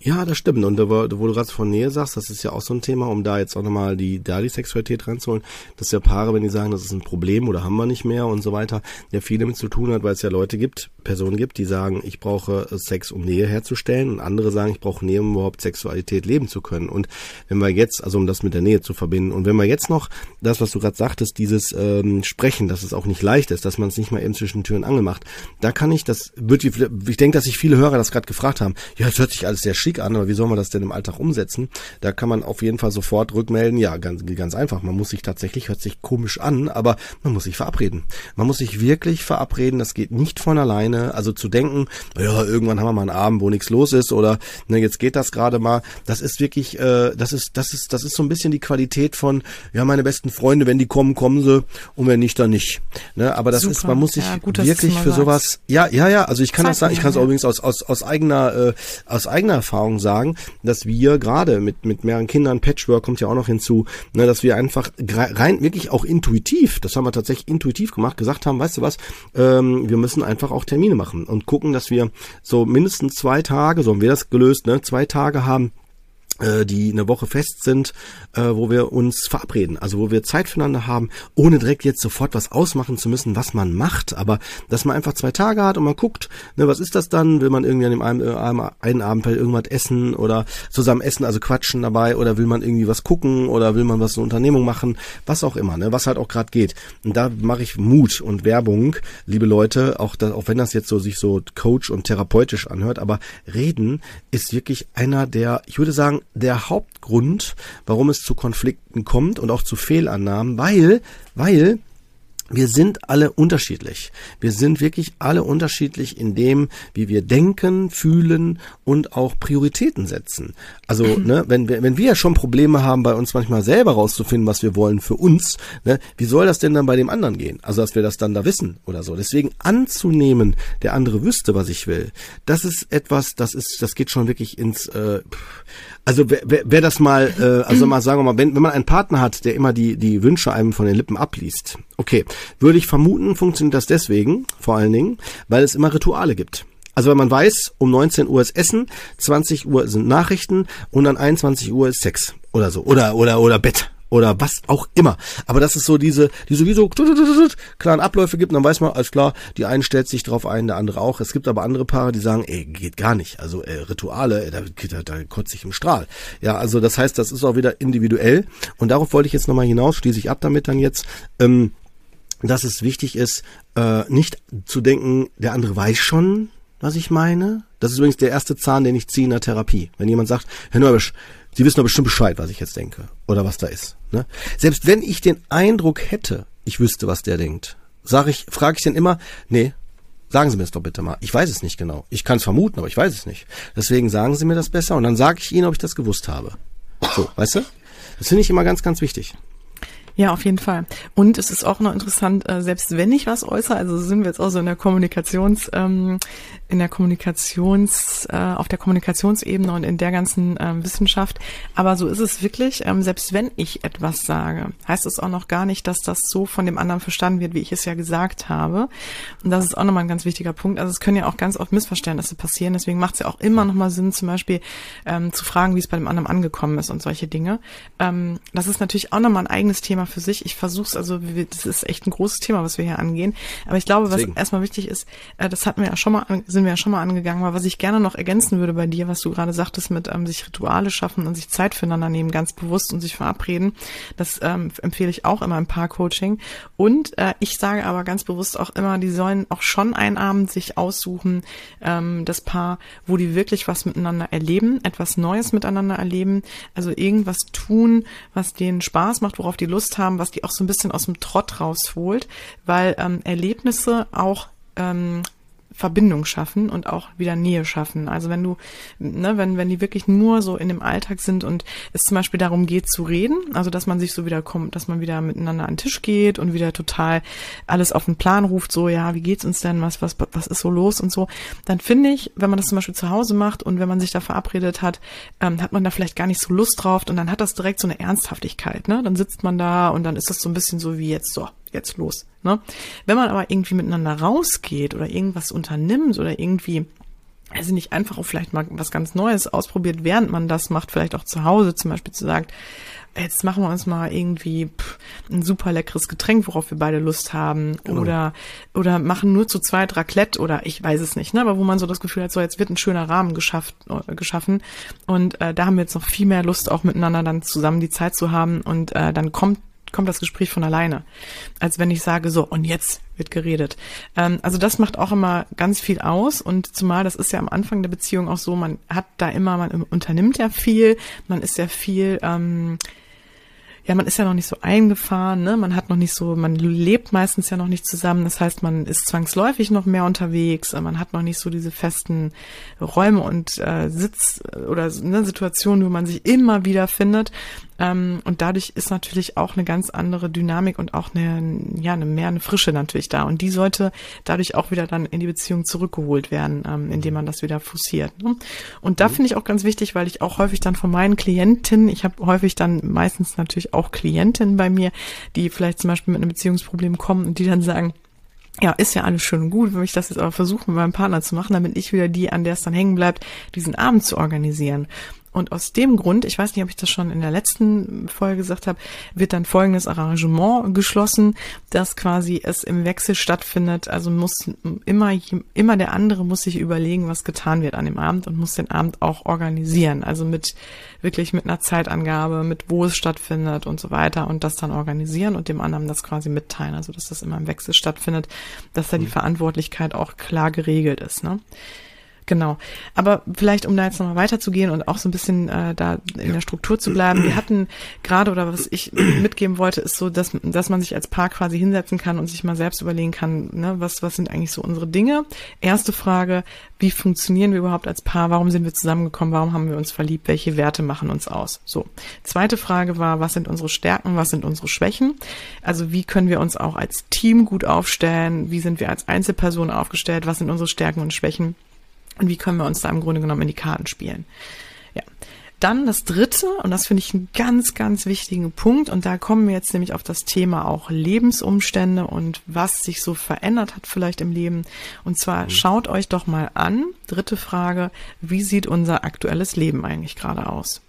Ja, das stimmt. Und wo, wo du gerade von Nähe sagst, das ist ja auch so ein Thema, um da jetzt auch nochmal die, da die Sexualität reinzuholen, dass ja Paare, wenn die sagen, das ist ein Problem oder haben wir nicht mehr und so weiter, ja viel damit zu tun hat, weil es ja Leute gibt, Personen gibt, die sagen, ich brauche Sex, um Nähe herzustellen und andere sagen, ich brauche Nähe, um überhaupt Sexualität leben zu können. Und wenn wir jetzt, also um das mit der Nähe zu verbinden, und wenn wir jetzt noch das, was du gerade sagtest, dieses ähm, Sprechen, dass es auch nicht leicht ist, dass man es nicht mal eben zwischen Tür und Angel macht, da kann ich, das wird, ich denke, dass sich viele Hörer das gerade gefragt haben, ja, es hört sich alles sehr schick an, aber wie soll man das denn im Alltag umsetzen? Da kann man auf jeden Fall sofort rückmelden, ja, ganz, ganz einfach. Man muss sich tatsächlich, hört sich komisch an, aber man muss sich verabreden. Man muss sich wirklich verabreden, das geht nicht von alleine. Also zu denken, ja, irgendwann haben wir mal einen Abend, wo nichts los ist oder ne, jetzt geht das gerade mal. Das ist wirklich, äh, das ist, das ist, das ist so ein bisschen die Qualität von, ja, meine besten Freunde, wenn die kommen, kommen sie und wenn nicht, dann nicht. Ne, aber das Super. ist, man muss sich ja, gut, wirklich für sowas, ja, ja, ja, also ich kann Zeit das sagen, ich kann es übrigens aus, aus, aus eigener, äh, aus eigener Erfahrung sagen, sagen, dass wir gerade mit, mit mehreren Kindern, Patchwork kommt ja auch noch hinzu, ne, dass wir einfach rein wirklich auch intuitiv, das haben wir tatsächlich intuitiv gemacht, gesagt haben, weißt du was, ähm, wir müssen einfach auch Termine machen und gucken, dass wir so mindestens zwei Tage, so haben wir das gelöst, ne, zwei Tage haben, äh, die eine Woche fest sind, äh, wo wir uns verabreden, also wo wir Zeit füreinander haben, ohne direkt jetzt sofort was ausmachen zu müssen, was man macht, aber dass man einfach zwei Tage hat und man guckt, ne, was ist das dann? Will man irgendwie an dem einen, äh, einen Abend halt irgendwas essen oder zusammen essen, also quatschen dabei? Oder will man irgendwie was gucken? Oder will man was eine Unternehmung machen, was auch immer, ne, was halt auch gerade geht. Und da mache ich Mut und Werbung, liebe Leute, auch, da, auch wenn das jetzt so sich so coach und therapeutisch anhört, aber reden ist wirklich einer der, ich würde sagen, der Hauptgrund, warum es zu Konflikten kommt und auch zu Fehlannahmen, weil, weil wir sind alle unterschiedlich. Wir sind wirklich alle unterschiedlich in dem, wie wir denken, fühlen und auch Prioritäten setzen. Also, ne, wenn wir, wenn wir ja schon Probleme haben, bei uns manchmal selber rauszufinden, was wir wollen für uns, ne, wie soll das denn dann bei dem anderen gehen? Also, dass wir das dann da wissen oder so. Deswegen anzunehmen, der andere wüsste, was ich will, das ist etwas, das ist, das geht schon wirklich ins, äh, also wer, wer, wer das mal, äh, also mal sagen wir mal, wenn, wenn man einen Partner hat, der immer die, die Wünsche einem von den Lippen abliest, okay, würde ich vermuten, funktioniert das deswegen, vor allen Dingen, weil es immer Rituale gibt. Also wenn man weiß, um 19 Uhr ist Essen, 20 Uhr sind Nachrichten und dann 21 Uhr ist Sex oder so oder oder oder Bett oder was auch immer. Aber dass es so diese, die sowieso klaren Abläufe gibt, dann weiß man, alles klar, die einen stellt sich drauf ein, der andere auch. Es gibt aber andere Paare, die sagen, ey, geht gar nicht. Also äh, Rituale, da, da, da kotze ich im Strahl. Ja, also das heißt, das ist auch wieder individuell. Und darauf wollte ich jetzt nochmal hinaus, schließe ich ab damit dann jetzt. Ähm, dass es wichtig ist, äh, nicht zu denken, der andere weiß schon, was ich meine. Das ist übrigens der erste Zahn, den ich ziehe in der Therapie. Wenn jemand sagt, Herr Neubisch, Sie wissen doch bestimmt Bescheid, was ich jetzt denke oder was da ist. Ne? Selbst wenn ich den Eindruck hätte, ich wüsste, was der denkt, sage ich, frage ich den immer, nee, sagen Sie mir das doch bitte mal. Ich weiß es nicht genau. Ich kann es vermuten, aber ich weiß es nicht. Deswegen sagen Sie mir das besser und dann sage ich Ihnen, ob ich das gewusst habe. So, weißt du? Das finde ich immer ganz, ganz wichtig. Ja, auf jeden Fall. Und es ist auch noch interessant, äh, selbst wenn ich was äußere, also sind wir jetzt auch so in der Kommunikations, ähm, in der Kommunikations, äh, auf der Kommunikationsebene und in der ganzen ähm, Wissenschaft. Aber so ist es wirklich, ähm, selbst wenn ich etwas sage, heißt es auch noch gar nicht, dass das so von dem anderen verstanden wird, wie ich es ja gesagt habe. Und das ist auch nochmal ein ganz wichtiger Punkt. Also es können ja auch ganz oft Missverständnisse passieren. Deswegen macht es ja auch immer nochmal Sinn, zum Beispiel ähm, zu fragen, wie es bei dem anderen angekommen ist und solche Dinge. Ähm, das ist natürlich auch nochmal ein eigenes Thema Thema für sich. Ich versuche es, also das ist echt ein großes Thema, was wir hier angehen. Aber ich glaube, was Deswegen. erstmal wichtig ist, äh, das hatten wir ja schon mal, sind sind wir ja schon mal angegangen, aber was ich gerne noch ergänzen würde bei dir, was du gerade sagtest mit ähm, sich Rituale schaffen und sich Zeit füreinander nehmen, ganz bewusst und sich verabreden, das ähm, empfehle ich auch immer im Paar-Coaching. Und äh, ich sage aber ganz bewusst auch immer, die sollen auch schon einen Abend sich aussuchen, ähm, das Paar, wo die wirklich was miteinander erleben, etwas Neues miteinander erleben, also irgendwas tun, was denen Spaß macht, worauf die Lust haben, was die auch so ein bisschen aus dem Trott rausholt, weil ähm, Erlebnisse auch ähm, Verbindung schaffen und auch wieder Nähe schaffen. Also wenn du, ne, wenn, wenn die wirklich nur so in dem Alltag sind und es zum Beispiel darum geht zu reden, also dass man sich so wieder kommt, dass man wieder miteinander an den Tisch geht und wieder total alles auf den Plan ruft, so, ja, wie geht's uns denn, was, was, was ist so los und so, dann finde ich, wenn man das zum Beispiel zu Hause macht und wenn man sich da verabredet hat, ähm, hat man da vielleicht gar nicht so Lust drauf und dann hat das direkt so eine Ernsthaftigkeit, ne? Dann sitzt man da und dann ist das so ein bisschen so wie jetzt so, jetzt los. Ne? Wenn man aber irgendwie miteinander rausgeht oder irgendwas unternimmt oder irgendwie also nicht einfach auch vielleicht mal was ganz Neues ausprobiert, während man das macht, vielleicht auch zu Hause zum Beispiel zu sagen, jetzt machen wir uns mal irgendwie pff, ein super leckeres Getränk, worauf wir beide Lust haben, genau. oder oder machen nur zu zweit Raclette oder ich weiß es nicht, ne, aber wo man so das Gefühl hat, so jetzt wird ein schöner Rahmen geschafft, äh, geschaffen und äh, da haben wir jetzt noch viel mehr Lust, auch miteinander dann zusammen die Zeit zu haben und äh, dann kommt kommt das Gespräch von alleine, als wenn ich sage, so, und jetzt wird geredet. Ähm, also das macht auch immer ganz viel aus und zumal das ist ja am Anfang der Beziehung auch so, man hat da immer, man unternimmt ja viel, man ist ja viel, ähm, ja, man ist ja noch nicht so eingefahren, ne? Man hat noch nicht so, man lebt meistens ja noch nicht zusammen. Das heißt, man ist zwangsläufig noch mehr unterwegs. Man hat noch nicht so diese festen Räume und äh, Sitz oder ne, Situationen, wo man sich immer wieder findet. Ähm, und dadurch ist natürlich auch eine ganz andere Dynamik und auch eine, ja, eine mehr eine Frische natürlich da. Und die sollte dadurch auch wieder dann in die Beziehung zurückgeholt werden, ähm, indem man das wieder forciert. Ne? Und da mhm. finde ich auch ganz wichtig, weil ich auch häufig dann von meinen Klientinnen, ich habe häufig dann meistens natürlich auch Klientinnen bei mir, die vielleicht zum Beispiel mit einem Beziehungsproblem kommen und die dann sagen, ja, ist ja alles schön und gut, wenn ich das jetzt aber versuche, mit meinem Partner zu machen, damit ich wieder die, an der es dann hängen bleibt, diesen Abend zu organisieren. Und aus dem Grund, ich weiß nicht, ob ich das schon in der letzten Folge gesagt habe, wird dann folgendes Arrangement geschlossen, dass quasi es im Wechsel stattfindet. Also muss immer, immer der andere muss sich überlegen, was getan wird an dem Abend und muss den Abend auch organisieren. Also mit, wirklich mit einer Zeitangabe, mit wo es stattfindet und so weiter und das dann organisieren und dem anderen das quasi mitteilen. Also dass das immer im Wechsel stattfindet, dass da die mhm. Verantwortlichkeit auch klar geregelt ist. Ne? Genau. Aber vielleicht, um da jetzt nochmal weiterzugehen und auch so ein bisschen äh, da in der Struktur zu bleiben. Wir hatten gerade, oder was ich mitgeben wollte, ist so, dass, dass man sich als Paar quasi hinsetzen kann und sich mal selbst überlegen kann, ne, was, was sind eigentlich so unsere Dinge? Erste Frage, wie funktionieren wir überhaupt als Paar? Warum sind wir zusammengekommen? Warum haben wir uns verliebt? Welche Werte machen uns aus? So. Zweite Frage war, was sind unsere Stärken? Was sind unsere Schwächen? Also wie können wir uns auch als Team gut aufstellen? Wie sind wir als Einzelperson aufgestellt? Was sind unsere Stärken und Schwächen? Und wie können wir uns da im Grunde genommen in die Karten spielen? Ja. Dann das dritte, und das finde ich einen ganz, ganz wichtigen Punkt, und da kommen wir jetzt nämlich auf das Thema auch Lebensumstände und was sich so verändert hat vielleicht im Leben. Und zwar mhm. schaut euch doch mal an, dritte Frage, wie sieht unser aktuelles Leben eigentlich gerade aus?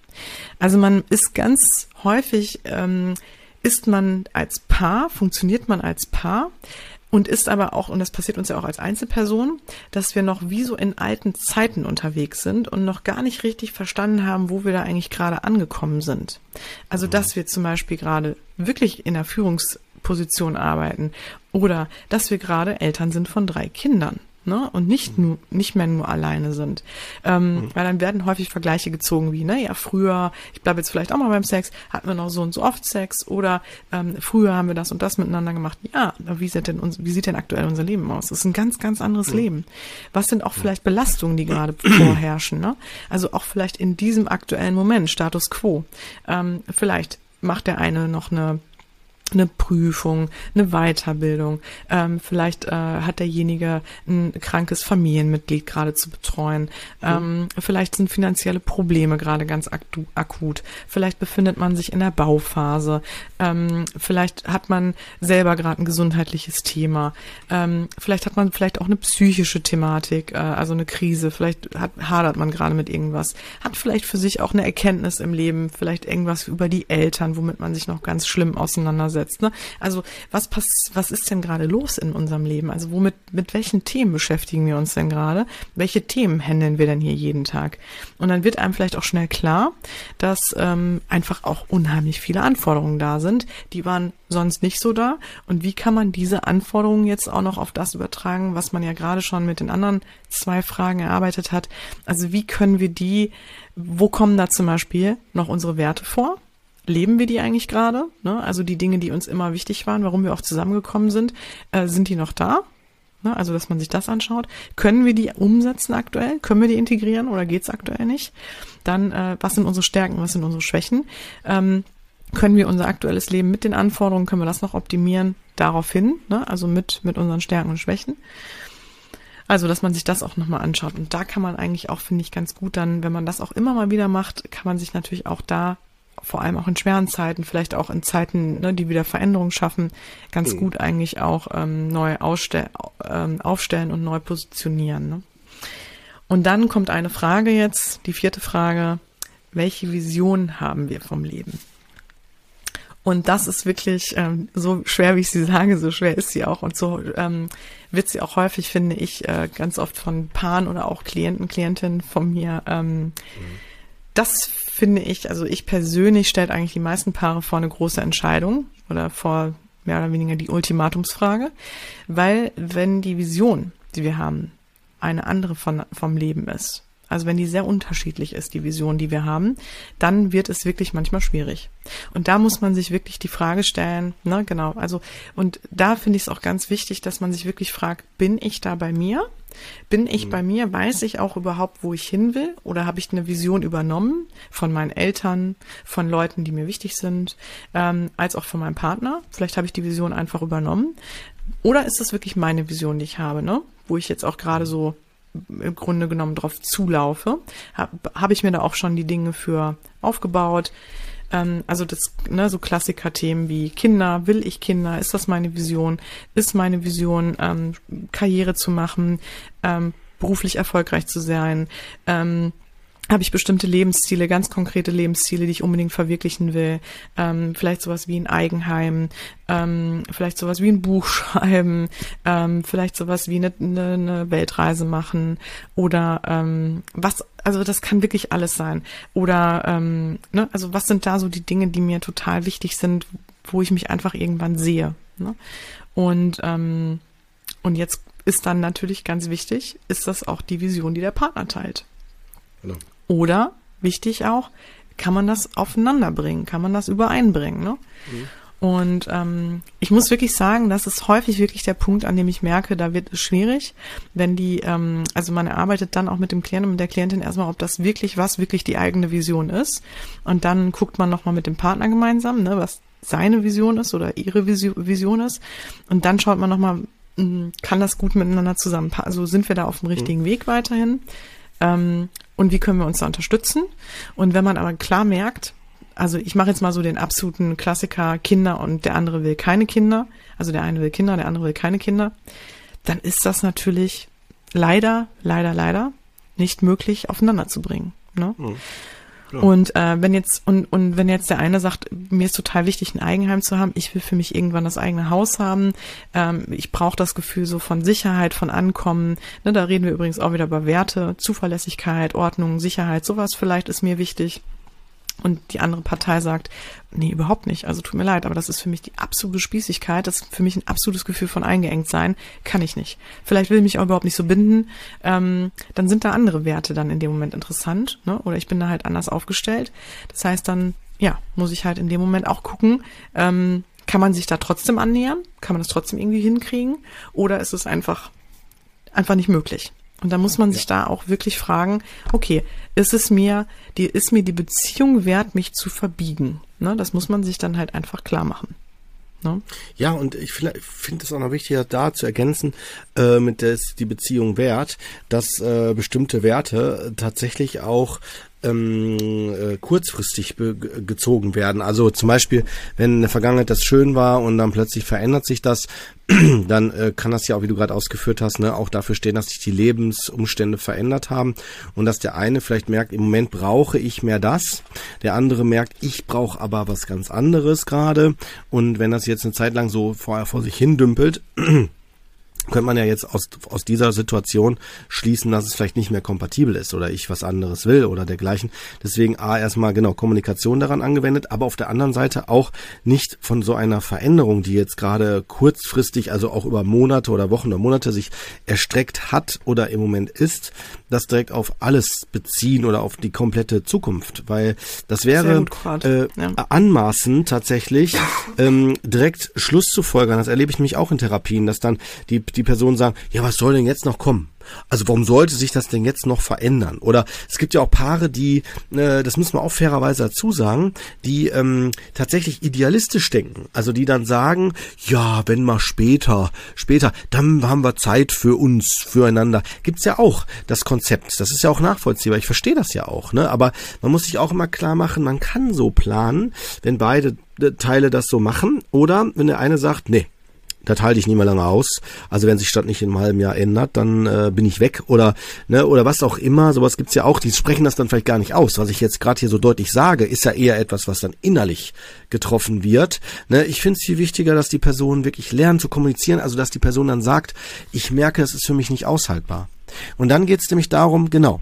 Also man ist ganz häufig, ähm, ist man als Paar, funktioniert man als Paar, und ist aber auch, und das passiert uns ja auch als Einzelperson, dass wir noch wie so in alten Zeiten unterwegs sind und noch gar nicht richtig verstanden haben, wo wir da eigentlich gerade angekommen sind. Also, dass wir zum Beispiel gerade wirklich in der Führungsposition arbeiten oder dass wir gerade Eltern sind von drei Kindern ne? und nicht nur nicht mehr nur alleine sind. Ähm, mhm. Weil dann werden häufig Vergleiche gezogen wie, ne, ja, früher, ich bleibe jetzt vielleicht auch mal beim Sex, hatten wir noch so und so oft Sex oder ähm, früher haben wir das und das miteinander gemacht. Ja, wie sieht denn uns, wie sieht denn aktuell unser Leben aus? Das ist ein ganz, ganz anderes mhm. Leben. Was sind auch vielleicht Belastungen, die gerade vorherrschen? Ne? Also auch vielleicht in diesem aktuellen Moment, Status quo. Ähm, vielleicht macht der eine noch eine eine Prüfung, eine Weiterbildung. Ähm, vielleicht äh, hat derjenige ein krankes Familienmitglied gerade zu betreuen. Ähm, vielleicht sind finanzielle Probleme gerade ganz akut. Vielleicht befindet man sich in der Bauphase. Ähm, vielleicht hat man selber gerade ein gesundheitliches Thema. Ähm, vielleicht hat man vielleicht auch eine psychische Thematik, äh, also eine Krise. Vielleicht hat, hadert man gerade mit irgendwas. Hat vielleicht für sich auch eine Erkenntnis im Leben. Vielleicht irgendwas über die Eltern, womit man sich noch ganz schlimm auseinandersetzt umsetzt. Ne? Also was pass was ist denn gerade los in unserem Leben? Also womit mit welchen Themen beschäftigen wir uns denn gerade? Welche Themen handeln wir denn hier jeden Tag? Und dann wird einem vielleicht auch schnell klar, dass ähm, einfach auch unheimlich viele Anforderungen da sind. Die waren sonst nicht so da. Und wie kann man diese Anforderungen jetzt auch noch auf das übertragen, was man ja gerade schon mit den anderen zwei Fragen erarbeitet hat? Also wie können wir die, wo kommen da zum Beispiel noch unsere Werte vor? Leben wir die eigentlich gerade? Ne? Also die Dinge, die uns immer wichtig waren, warum wir auch zusammengekommen sind, äh, sind die noch da? Ne? Also dass man sich das anschaut. Können wir die umsetzen aktuell? Können wir die integrieren oder geht's aktuell nicht? Dann, äh, was sind unsere Stärken, was sind unsere Schwächen? Ähm, können wir unser aktuelles Leben mit den Anforderungen, können wir das noch optimieren daraufhin, ne? also mit, mit unseren Stärken und Schwächen. Also, dass man sich das auch nochmal anschaut. Und da kann man eigentlich auch, finde ich, ganz gut dann, wenn man das auch immer mal wieder macht, kann man sich natürlich auch da vor allem auch in schweren Zeiten, vielleicht auch in Zeiten, ne, die wieder Veränderungen schaffen, ganz mhm. gut eigentlich auch ähm, neu ausstell, ähm, aufstellen und neu positionieren. Ne? Und dann kommt eine Frage jetzt, die vierte Frage, welche Vision haben wir vom Leben? Und das ist wirklich ähm, so schwer, wie ich sie sage, so schwer ist sie auch. Und so ähm, wird sie auch häufig, finde ich, äh, ganz oft von Paaren oder auch Klienten, Klientinnen von mir ähm, mhm das finde ich, also ich persönlich stellt eigentlich die meisten Paare vor eine große Entscheidung oder vor mehr oder weniger die Ultimatumsfrage, weil wenn die Vision, die wir haben, eine andere von, vom Leben ist, also wenn die sehr unterschiedlich ist, die Vision, die wir haben, dann wird es wirklich manchmal schwierig. Und da muss man sich wirklich die Frage stellen, ne, genau, also, und da finde ich es auch ganz wichtig, dass man sich wirklich fragt, bin ich da bei mir? Bin ich mhm. bei mir? Weiß ich auch überhaupt, wo ich hin will? Oder habe ich eine Vision übernommen von meinen Eltern, von Leuten, die mir wichtig sind, ähm, als auch von meinem Partner? Vielleicht habe ich die Vision einfach übernommen. Oder ist das wirklich meine Vision, die ich habe, ne? Wo ich jetzt auch gerade so im Grunde genommen drauf zulaufe, habe hab ich mir da auch schon die Dinge für aufgebaut. Ähm, also das, ne, so Klassiker-Themen wie Kinder, will ich Kinder, ist das meine Vision, ist meine Vision, ähm, Karriere zu machen, ähm, beruflich erfolgreich zu sein, ähm, habe ich bestimmte Lebensziele, ganz konkrete Lebensziele, die ich unbedingt verwirklichen will. Ähm, vielleicht sowas wie ein Eigenheim, ähm, vielleicht sowas wie ein Buch schreiben, ähm, vielleicht sowas wie eine, eine, Weltreise machen oder ähm, was, also das kann wirklich alles sein. Oder ähm, ne, also was sind da so die Dinge, die mir total wichtig sind, wo ich mich einfach irgendwann sehe. Ne? Und ähm, und jetzt ist dann natürlich ganz wichtig, ist das auch die Vision, die der Partner teilt. Genau. Oder, wichtig auch, kann man das aufeinander bringen? Kann man das übereinbringen? Ne? Mhm. Und ähm, ich muss wirklich sagen, das ist häufig wirklich der Punkt, an dem ich merke, da wird es schwierig, wenn die, ähm, also man erarbeitet dann auch mit dem Klienten und mit der Klientin erstmal, ob das wirklich was wirklich die eigene Vision ist. Und dann guckt man nochmal mit dem Partner gemeinsam, ne, was seine Vision ist oder ihre Vision ist. Und dann schaut man nochmal, hm, kann das gut miteinander zusammenpassen? Also sind wir da auf dem richtigen mhm. Weg weiterhin? Ähm, und wie können wir uns da unterstützen? Und wenn man aber klar merkt, also ich mache jetzt mal so den absoluten Klassiker Kinder und der andere will keine Kinder, also der eine will Kinder, der andere will keine Kinder, dann ist das natürlich leider, leider, leider nicht möglich aufeinander zu bringen. Ne? Mhm. Und äh, wenn jetzt und und wenn jetzt der eine sagt, mir ist total wichtig, ein Eigenheim zu haben, ich will für mich irgendwann das eigene Haus haben, ähm, ich brauche das Gefühl so von Sicherheit, von Ankommen. Ne, da reden wir übrigens auch wieder über Werte, Zuverlässigkeit, Ordnung, Sicherheit, sowas vielleicht ist mir wichtig und die andere Partei sagt, nee, überhaupt nicht, also tut mir leid, aber das ist für mich die absolute Spießigkeit, das ist für mich ein absolutes Gefühl von eingeengt sein, kann ich nicht. Vielleicht will ich mich auch überhaupt nicht so binden, ähm, dann sind da andere Werte dann in dem Moment interessant, ne? oder ich bin da halt anders aufgestellt. Das heißt dann, ja, muss ich halt in dem Moment auch gucken, ähm, kann man sich da trotzdem annähern? Kann man das trotzdem irgendwie hinkriegen? Oder ist es einfach, einfach nicht möglich? Und da muss man sich ja. da auch wirklich fragen, okay, ist es mir, die, ist mir die Beziehung wert, mich zu verbiegen? Ne, das muss man sich dann halt einfach klar machen. Ne? Ja, und ich finde es auch noch wichtiger, da zu ergänzen, äh, mit des die Beziehung wert, dass äh, bestimmte Werte tatsächlich auch ähm, äh, kurzfristig gezogen werden. Also zum Beispiel, wenn in der Vergangenheit das schön war und dann plötzlich verändert sich das, dann äh, kann das ja auch, wie du gerade ausgeführt hast, ne, auch dafür stehen, dass sich die Lebensumstände verändert haben und dass der eine vielleicht merkt, im Moment brauche ich mehr das, der andere merkt, ich brauche aber was ganz anderes gerade und wenn das jetzt eine Zeit lang so vorher vor sich hin dümpelt, könnte man ja jetzt aus, aus dieser Situation schließen, dass es vielleicht nicht mehr kompatibel ist oder ich was anderes will oder dergleichen. Deswegen A, erstmal genau Kommunikation daran angewendet, aber auf der anderen Seite auch nicht von so einer Veränderung, die jetzt gerade kurzfristig, also auch über Monate oder Wochen oder Monate sich erstreckt hat oder im Moment ist, das direkt auf alles beziehen oder auf die komplette Zukunft, weil das wäre äh, ja. anmaßend tatsächlich ähm, direkt Schluss zu folgern. Das erlebe ich mich auch in Therapien, dass dann die die Person sagen, ja, was soll denn jetzt noch kommen? Also warum sollte sich das denn jetzt noch verändern? Oder es gibt ja auch Paare, die, äh, das müssen wir auch fairerweise dazu sagen, die ähm, tatsächlich idealistisch denken. Also die dann sagen, ja, wenn mal später, später, dann haben wir Zeit für uns, füreinander. Gibt's ja auch das Konzept. Das ist ja auch nachvollziehbar. Ich verstehe das ja auch. Ne? Aber man muss sich auch immer klar machen, man kann so planen, wenn beide Teile das so machen. Oder wenn der eine sagt, nee, das halte ich nicht mehr lange aus. Also wenn sich Stadt nicht in einem halben Jahr ändert, dann äh, bin ich weg oder ne oder was auch immer. Sowas gibt's ja auch. Die sprechen das dann vielleicht gar nicht aus. Was ich jetzt gerade hier so deutlich sage, ist ja eher etwas, was dann innerlich getroffen wird. Ne, ich finde es viel wichtiger, dass die Person wirklich lernt zu kommunizieren. Also dass die Person dann sagt, ich merke, es ist für mich nicht aushaltbar. Und dann geht's nämlich darum, genau,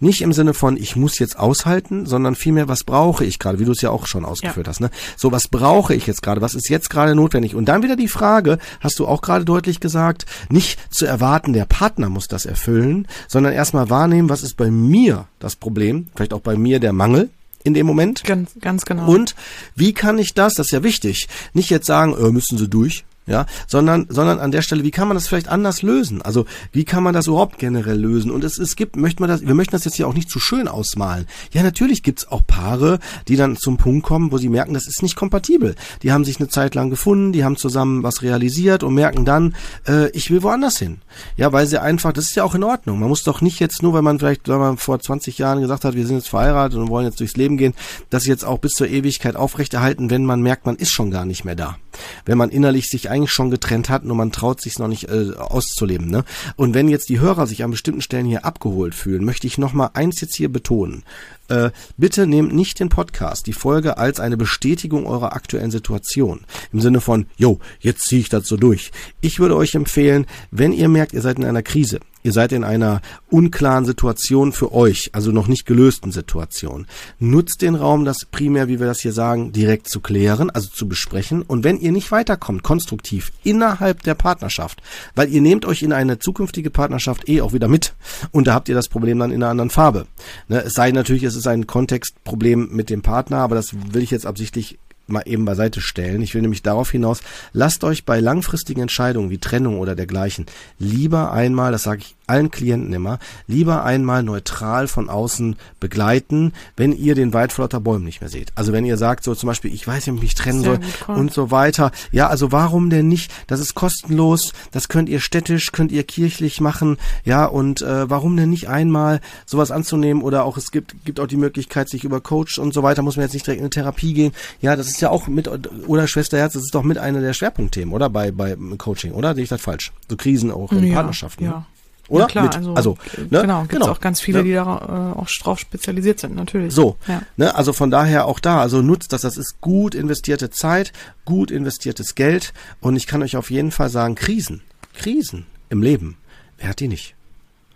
nicht im Sinne von, ich muss jetzt aushalten, sondern vielmehr, was brauche ich gerade, wie du es ja auch schon ausgeführt ja. hast. Ne? So, was brauche ich jetzt gerade? Was ist jetzt gerade notwendig? Und dann wieder die Frage, hast du auch gerade deutlich gesagt, nicht zu erwarten, der Partner muss das erfüllen, sondern erstmal wahrnehmen, was ist bei mir das Problem, vielleicht auch bei mir der Mangel, in dem Moment. Ganz, ganz genau. Und wie kann ich das, das ist ja wichtig, nicht jetzt sagen, äh, müssen Sie durch, ja, sondern, sondern an der Stelle, wie kann man das vielleicht anders lösen? Also, wie kann man das überhaupt generell lösen? Und es, es gibt, möchte man das, wir möchten das jetzt hier auch nicht zu schön ausmalen. Ja, natürlich gibt's auch Paare, die dann zum Punkt kommen, wo sie merken, das ist nicht kompatibel. Die haben sich eine Zeit lang gefunden, die haben zusammen was realisiert und merken dann, äh, ich will woanders hin. Ja, weil sie einfach, das ist ja auch in Ordnung. Man muss doch nicht jetzt nur, weil man vielleicht, wenn man vor 20 Jahren gesagt hat, wir sind jetzt verheiratet und wollen jetzt durchs Leben gehen, das jetzt auch bis zur Ewigkeit aufrechterhalten, wenn man merkt, man ist schon gar nicht mehr da. Wenn man innerlich sich eigentlich schon getrennt hat, nur man traut sich noch nicht äh, auszuleben. Ne? Und wenn jetzt die Hörer sich an bestimmten Stellen hier abgeholt fühlen, möchte ich noch mal eins jetzt hier betonen. Äh, bitte nehmt nicht den Podcast, die Folge als eine Bestätigung eurer aktuellen Situation. Im Sinne von, yo, jetzt ziehe ich das so durch. Ich würde euch empfehlen, wenn ihr merkt, ihr seid in einer Krise, ihr seid in einer unklaren Situation für euch, also noch nicht gelösten Situation. Nutzt den Raum, das primär, wie wir das hier sagen, direkt zu klären, also zu besprechen. Und wenn ihr nicht weiterkommt, konstruktiv innerhalb der Partnerschaft, weil ihr nehmt euch in eine zukünftige Partnerschaft eh auch wieder mit. Und da habt ihr das Problem dann in einer anderen Farbe. Ne, es sei natürlich, es ist ein Kontextproblem mit dem Partner, aber das will ich jetzt absichtlich mal eben beiseite stellen. Ich will nämlich darauf hinaus, lasst euch bei langfristigen Entscheidungen wie Trennung oder dergleichen lieber einmal, das sage ich allen Klienten immer, lieber einmal neutral von außen begleiten, wenn ihr den Wald vor lauter Bäumen nicht mehr seht. Also wenn ihr sagt, so zum Beispiel, ich weiß nicht, ob ich mich trennen Sehr soll und so weiter. Ja, also warum denn nicht? Das ist kostenlos, das könnt ihr städtisch, könnt ihr kirchlich machen, ja, und äh, warum denn nicht einmal sowas anzunehmen oder auch es gibt, gibt auch die Möglichkeit, sich über Coach und so weiter, muss man jetzt nicht direkt in eine Therapie gehen. Ja, das ist ja auch mit, oder Schwesterherz, das ist doch mit einer der Schwerpunktthethemen, oder? Bei, bei Coaching, oder? Sehe ich das falsch? So Krisen auch in ja, Partnerschaften. Ja. Ne? Oder? Ja, klar, Mit. also, also ne? genau, gibt genau. auch ganz viele, ja. die da äh, auch drauf spezialisiert sind, natürlich. So, ja. ne? also von daher auch da, also nutzt das, das ist gut investierte Zeit, gut investiertes Geld und ich kann euch auf jeden Fall sagen, Krisen, Krisen im Leben, wer hat die nicht?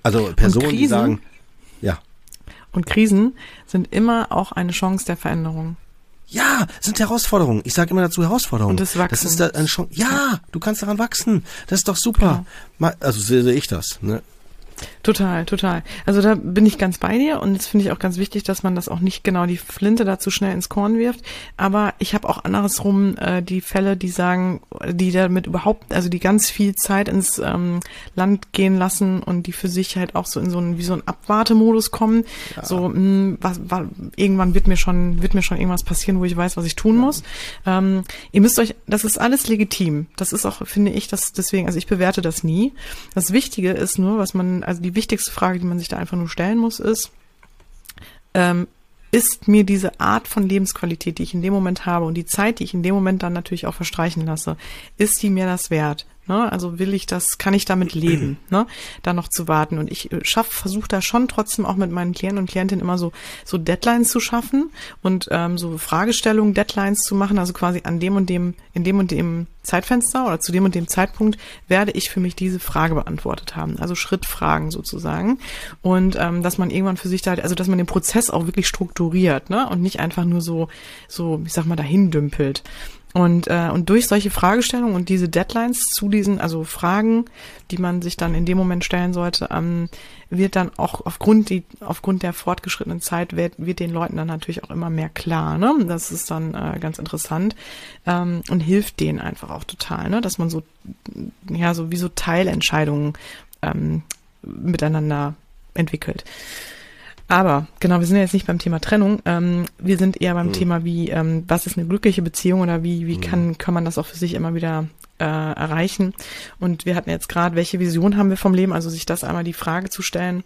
Also Personen, Krisen, die sagen, ja. Und Krisen sind immer auch eine Chance der Veränderung. Ja, sind Herausforderungen. Ich sage immer dazu Herausforderungen. Und das Wachsen. Das ist da eine Chance. Ja, du kannst daran wachsen. Das ist doch super. Genau. Also sehe ich das. Ne? Total, total. Also da bin ich ganz bei dir und jetzt finde ich auch ganz wichtig, dass man das auch nicht genau die Flinte dazu schnell ins Korn wirft. Aber ich habe auch andersrum äh, die Fälle, die sagen, die damit überhaupt, also die ganz viel Zeit ins ähm, Land gehen lassen und die für sich halt auch so in so einen wie so ein Abwartemodus kommen. Ja. So, mh, hm, was, was, irgendwann wird mir schon wird mir schon irgendwas passieren, wo ich weiß, was ich tun muss. Ähm, ihr müsst euch, das ist alles legitim. Das ist auch, finde ich, das deswegen, also ich bewerte das nie. Das Wichtige ist nur, was man also die wichtigste Frage, die man sich da einfach nur stellen muss, ist, ähm, ist mir diese Art von Lebensqualität, die ich in dem Moment habe und die Zeit, die ich in dem Moment dann natürlich auch verstreichen lasse, ist die mir das wert? Ne? Also will ich das, kann ich damit leben, ne? da noch zu warten. Und ich äh, schaff, versuche da schon trotzdem auch mit meinen Klienten und Klientinnen immer so, so Deadlines zu schaffen und ähm, so Fragestellungen, Deadlines zu machen. Also quasi an dem und dem, in dem und dem Zeitfenster oder zu dem und dem Zeitpunkt werde ich für mich diese Frage beantwortet haben. Also Schrittfragen sozusagen. Und ähm, dass man irgendwann für sich da, also dass man den Prozess auch wirklich strukturiert, ne? Und nicht einfach nur so, so, ich sag mal, dahin dümpelt. Und, äh, und durch solche Fragestellungen und diese Deadlines zu diesen, also Fragen, die man sich dann in dem Moment stellen sollte, ähm, wird dann auch aufgrund, die, aufgrund der fortgeschrittenen Zeit wird, wird den Leuten dann natürlich auch immer mehr klar. Ne? Das ist dann äh, ganz interessant ähm, und hilft denen einfach auch total, ne? dass man so, ja, so wie so Teilentscheidungen ähm, miteinander entwickelt. Aber genau, wir sind ja jetzt nicht beim Thema Trennung. Ähm, wir sind eher beim mhm. Thema, wie ähm, was ist eine glückliche Beziehung oder wie wie mhm. kann kann man das auch für sich immer wieder äh, erreichen. Und wir hatten jetzt gerade, welche Vision haben wir vom Leben? Also sich das einmal die Frage zu stellen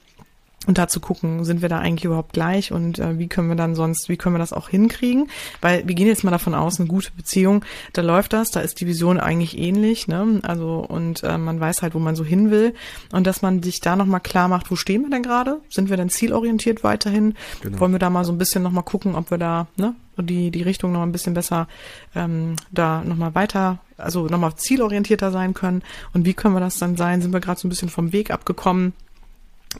und da zu gucken, sind wir da eigentlich überhaupt gleich und äh, wie können wir dann sonst, wie können wir das auch hinkriegen? Weil wir gehen jetzt mal davon aus, eine gute Beziehung, da läuft das, da ist die Vision eigentlich ähnlich, ne? Also und äh, man weiß halt, wo man so hin will und dass man sich da nochmal klar macht, wo stehen wir denn gerade? Sind wir denn zielorientiert weiterhin? Genau. Wollen wir da mal so ein bisschen nochmal gucken, ob wir da, ne? die, die Richtung noch ein bisschen besser ähm, da nochmal weiter, also nochmal zielorientierter sein können. Und wie können wir das dann sein? Sind wir gerade so ein bisschen vom Weg abgekommen?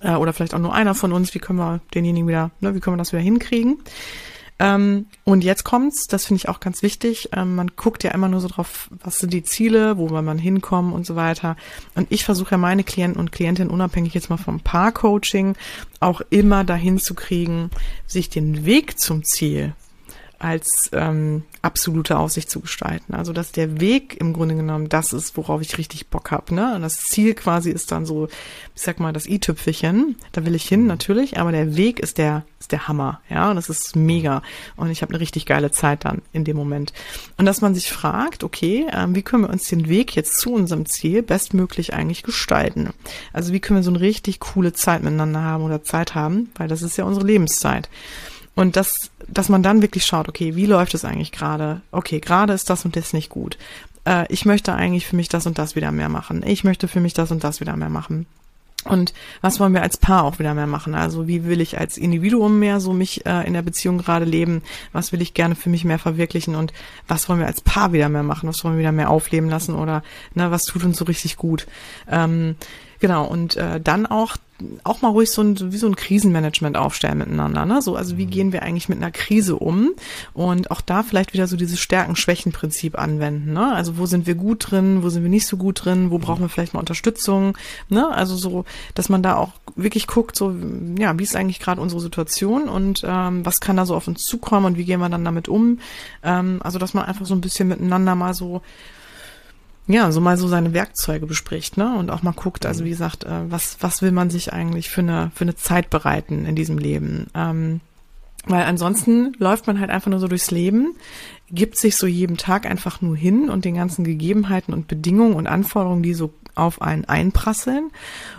Äh, oder vielleicht auch nur einer von uns, wie können wir denjenigen wieder, ne, wie können wir das wieder hinkriegen? Ähm, und jetzt kommt's, das finde ich auch ganz wichtig. Ähm, man guckt ja immer nur so drauf, was sind die Ziele, wo will man hinkommen und so weiter. Und ich versuche ja meine Klienten und Klientinnen unabhängig jetzt mal vom Paar-Coaching auch immer dahin zu kriegen, sich den Weg zum Ziel als ähm, absolute Aussicht zu gestalten. Also dass der Weg im Grunde genommen das ist, worauf ich richtig Bock habe. Ne? Und das Ziel quasi ist dann so, ich sag mal, das i-Tüpfelchen. Da will ich hin natürlich, aber der Weg ist der ist der Hammer. Ja, und das ist mega. Und ich habe eine richtig geile Zeit dann in dem Moment. Und dass man sich fragt, okay, ähm, wie können wir uns den Weg jetzt zu unserem Ziel bestmöglich eigentlich gestalten? Also wie können wir so eine richtig coole Zeit miteinander haben oder Zeit haben, weil das ist ja unsere Lebenszeit. Und das, dass man dann wirklich schaut, okay, wie läuft es eigentlich gerade? Okay, gerade ist das und das nicht gut. Äh, ich möchte eigentlich für mich das und das wieder mehr machen. Ich möchte für mich das und das wieder mehr machen. Und was wollen wir als Paar auch wieder mehr machen? Also wie will ich als Individuum mehr so mich äh, in der Beziehung gerade leben? Was will ich gerne für mich mehr verwirklichen? Und was wollen wir als Paar wieder mehr machen? Was wollen wir wieder mehr aufleben lassen? Oder ne, was tut uns so richtig gut? Ähm, Genau, und äh, dann auch auch mal ruhig so ein, wie so ein Krisenmanagement aufstellen miteinander. Ne? So, also wie mhm. gehen wir eigentlich mit einer Krise um? Und auch da vielleicht wieder so dieses Stärken-Schwächen-Prinzip anwenden. Ne? Also wo sind wir gut drin, wo sind wir nicht so gut drin, wo brauchen wir vielleicht mal Unterstützung? Ne? Also so, dass man da auch wirklich guckt, so, ja, wie ist eigentlich gerade unsere Situation und ähm, was kann da so auf uns zukommen und wie gehen wir dann damit um? Ähm, also dass man einfach so ein bisschen miteinander mal so ja, so mal so seine Werkzeuge bespricht, ne? Und auch mal guckt, also wie gesagt, äh, was, was will man sich eigentlich für eine, für eine Zeit bereiten in diesem Leben? Ähm, weil ansonsten läuft man halt einfach nur so durchs Leben, gibt sich so jeden Tag einfach nur hin und den ganzen Gegebenheiten und Bedingungen und Anforderungen, die so auf einen einprasseln.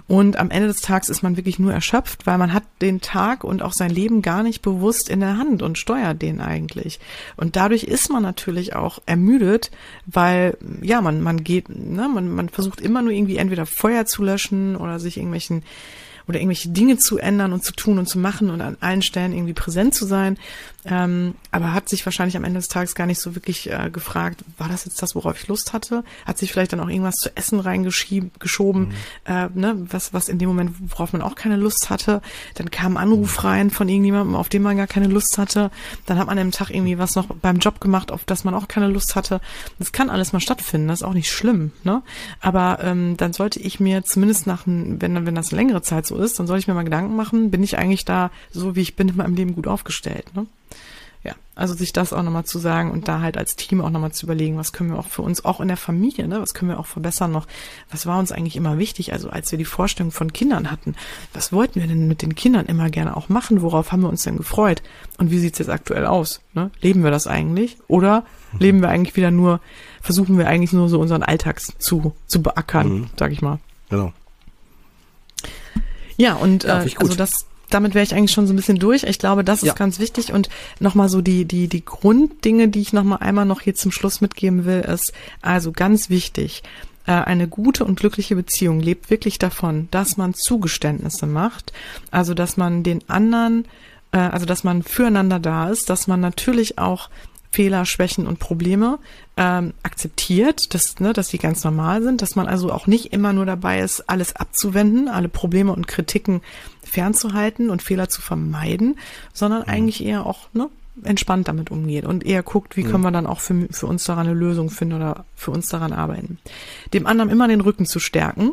Und am Ende des Tages ist man wirklich nur erschöpft, weil man hat den Tag und auch sein Leben gar nicht bewusst in der Hand und steuert den eigentlich. Und dadurch ist man natürlich auch ermüdet, weil, ja, man, man geht, ne, man, man versucht immer nur irgendwie entweder Feuer zu löschen oder sich irgendwelchen oder irgendwelche Dinge zu ändern und zu tun und zu machen und an allen Stellen irgendwie präsent zu sein. Ähm, aber hat sich wahrscheinlich am Ende des Tages gar nicht so wirklich äh, gefragt, war das jetzt das, worauf ich Lust hatte? Hat sich vielleicht dann auch irgendwas zu essen reingeschoben, mhm. äh, ne, was, was in dem Moment, worauf man auch keine Lust hatte. Dann kam ein Anruf mhm. rein von irgendjemandem, auf den man gar keine Lust hatte. Dann hat man am Tag irgendwie was noch beim Job gemacht, auf das man auch keine Lust hatte. Das kann alles mal stattfinden, das ist auch nicht schlimm, ne? Aber ähm, dann sollte ich mir zumindest nach, wenn, wenn das längere Zeit so ist, dann sollte ich mir mal Gedanken machen, bin ich eigentlich da so, wie ich bin in meinem Leben gut aufgestellt, ne? Ja, also sich das auch nochmal zu sagen und da halt als Team auch nochmal zu überlegen, was können wir auch für uns, auch in der Familie, ne, was können wir auch verbessern noch, was war uns eigentlich immer wichtig, also als wir die Vorstellung von Kindern hatten, was wollten wir denn mit den Kindern immer gerne auch machen, worauf haben wir uns denn gefreut und wie sieht's jetzt aktuell aus, ne? leben wir das eigentlich oder mhm. leben wir eigentlich wieder nur, versuchen wir eigentlich nur so unseren Alltag zu, zu beackern, mhm. sag ich mal. Genau. Ja, und ja, äh, also das damit wäre ich eigentlich schon so ein bisschen durch. Ich glaube, das ist ja. ganz wichtig. Und nochmal so die, die, die Grunddinge, die ich nochmal einmal noch hier zum Schluss mitgeben will, ist also ganz wichtig. Äh, eine gute und glückliche Beziehung lebt wirklich davon, dass man Zugeständnisse macht. Also, dass man den anderen, äh, also, dass man füreinander da ist, dass man natürlich auch Fehler, Schwächen und Probleme ähm, akzeptiert, dass, ne, dass die ganz normal sind, dass man also auch nicht immer nur dabei ist, alles abzuwenden, alle Probleme und Kritiken fernzuhalten und Fehler zu vermeiden, sondern mhm. eigentlich eher auch ne, entspannt damit umgeht und eher guckt, wie mhm. können wir dann auch für, für uns daran eine Lösung finden oder für uns daran arbeiten. Dem anderen immer den Rücken zu stärken,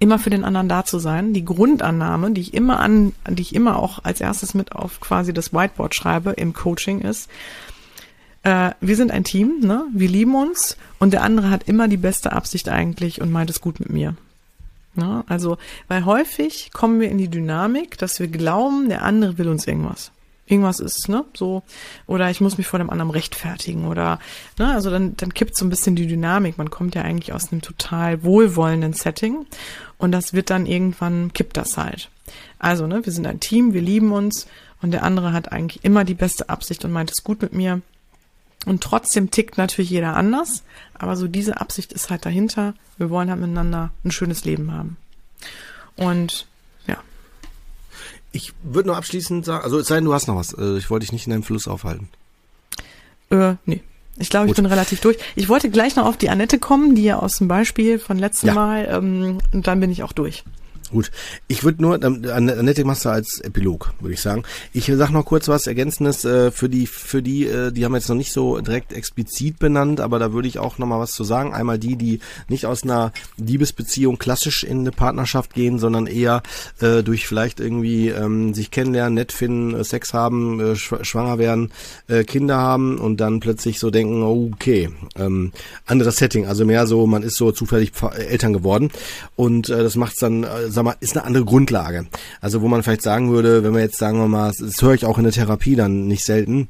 immer für den anderen da zu sein. Die Grundannahme, die ich immer an, die ich immer auch als erstes mit auf quasi das Whiteboard schreibe im Coaching ist, äh, wir sind ein Team, ne? Wir lieben uns und der andere hat immer die beste Absicht eigentlich und meint es gut mit mir. Ne? Also, weil häufig kommen wir in die Dynamik, dass wir glauben, der andere will uns irgendwas. Irgendwas ist, ne, so, oder ich muss mich vor dem anderen rechtfertigen oder, ne, also dann, dann kippt so ein bisschen die Dynamik. Man kommt ja eigentlich aus einem total wohlwollenden Setting und das wird dann irgendwann, kippt das halt. Also, ne, wir sind ein Team, wir lieben uns und der andere hat eigentlich immer die beste Absicht und meint es gut mit mir und trotzdem tickt natürlich jeder anders, aber so diese Absicht ist halt dahinter. Wir wollen halt miteinander ein schönes Leben haben. Und ja. Ich würde nur abschließend sagen, also es sei denn, du hast noch was. Äh, ich wollte dich nicht in deinem Fluss aufhalten. Äh, nee. Ich glaube, ich bin relativ durch. Ich wollte gleich noch auf die Annette kommen, die ja aus dem Beispiel von letztem ja. Mal, ähm, und dann bin ich auch durch. Gut, ich würde nur, Annette machst du als Epilog, würde ich sagen. Ich sag noch kurz was Ergänzendes äh, für die, für die, äh, die haben jetzt noch nicht so direkt explizit benannt, aber da würde ich auch noch mal was zu sagen. Einmal die, die nicht aus einer Liebesbeziehung klassisch in eine Partnerschaft gehen, sondern eher äh, durch vielleicht irgendwie ähm, sich kennenlernen, nett finden, äh, Sex haben, äh, schwanger werden, äh, Kinder haben und dann plötzlich so denken, okay, ähm, anderes Setting, also mehr so, man ist so zufällig Eltern geworden und äh, das macht's dann äh, sag mal, ist eine andere Grundlage. Also wo man vielleicht sagen würde, wenn wir jetzt sagen wir mal, das höre ich auch in der Therapie dann nicht selten,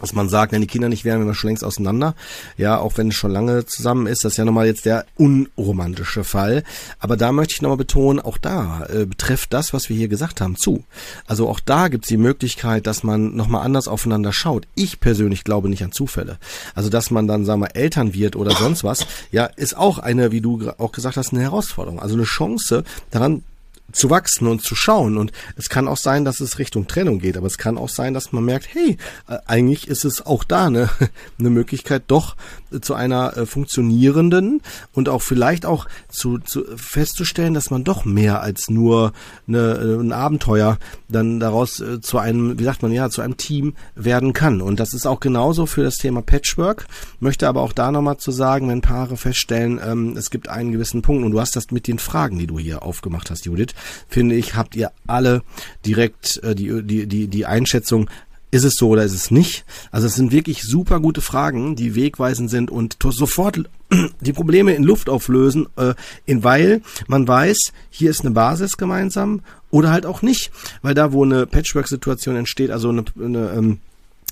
dass man sagt, wenn die Kinder nicht wären, wären wir schon längst auseinander. Ja, auch wenn es schon lange zusammen ist, das ist ja nochmal jetzt der unromantische Fall. Aber da möchte ich nochmal betonen, auch da äh, betrifft das, was wir hier gesagt haben, zu. Also auch da gibt es die Möglichkeit, dass man nochmal anders aufeinander schaut. Ich persönlich glaube nicht an Zufälle. Also dass man dann, sagen wir, Eltern wird oder sonst was, ja, ist auch eine, wie du auch gesagt hast, eine Herausforderung. Also eine Chance daran zu wachsen und zu schauen. Und es kann auch sein, dass es Richtung Trennung geht, aber es kann auch sein, dass man merkt, hey, äh, eigentlich ist es auch da eine, eine Möglichkeit, doch zu einer äh, funktionierenden und auch vielleicht auch zu, zu festzustellen, dass man doch mehr als nur eine, äh, ein Abenteuer dann daraus zu einem, wie sagt man ja, zu einem Team werden kann. Und das ist auch genauso für das Thema Patchwork. Möchte aber auch da nochmal zu sagen, wenn Paare feststellen, ähm, es gibt einen gewissen Punkt und du hast das mit den Fragen, die du hier aufgemacht hast, Judith, finde ich, habt ihr alle direkt äh, die, die, die, die Einschätzung, ist es so oder ist es nicht? Also es sind wirklich super gute Fragen, die wegweisend sind und sofort die Probleme in Luft auflösen, äh, in, weil man weiß, hier ist eine Basis gemeinsam oder halt auch nicht. Weil da, wo eine Patchwork-Situation entsteht, also eine, eine ähm, äh,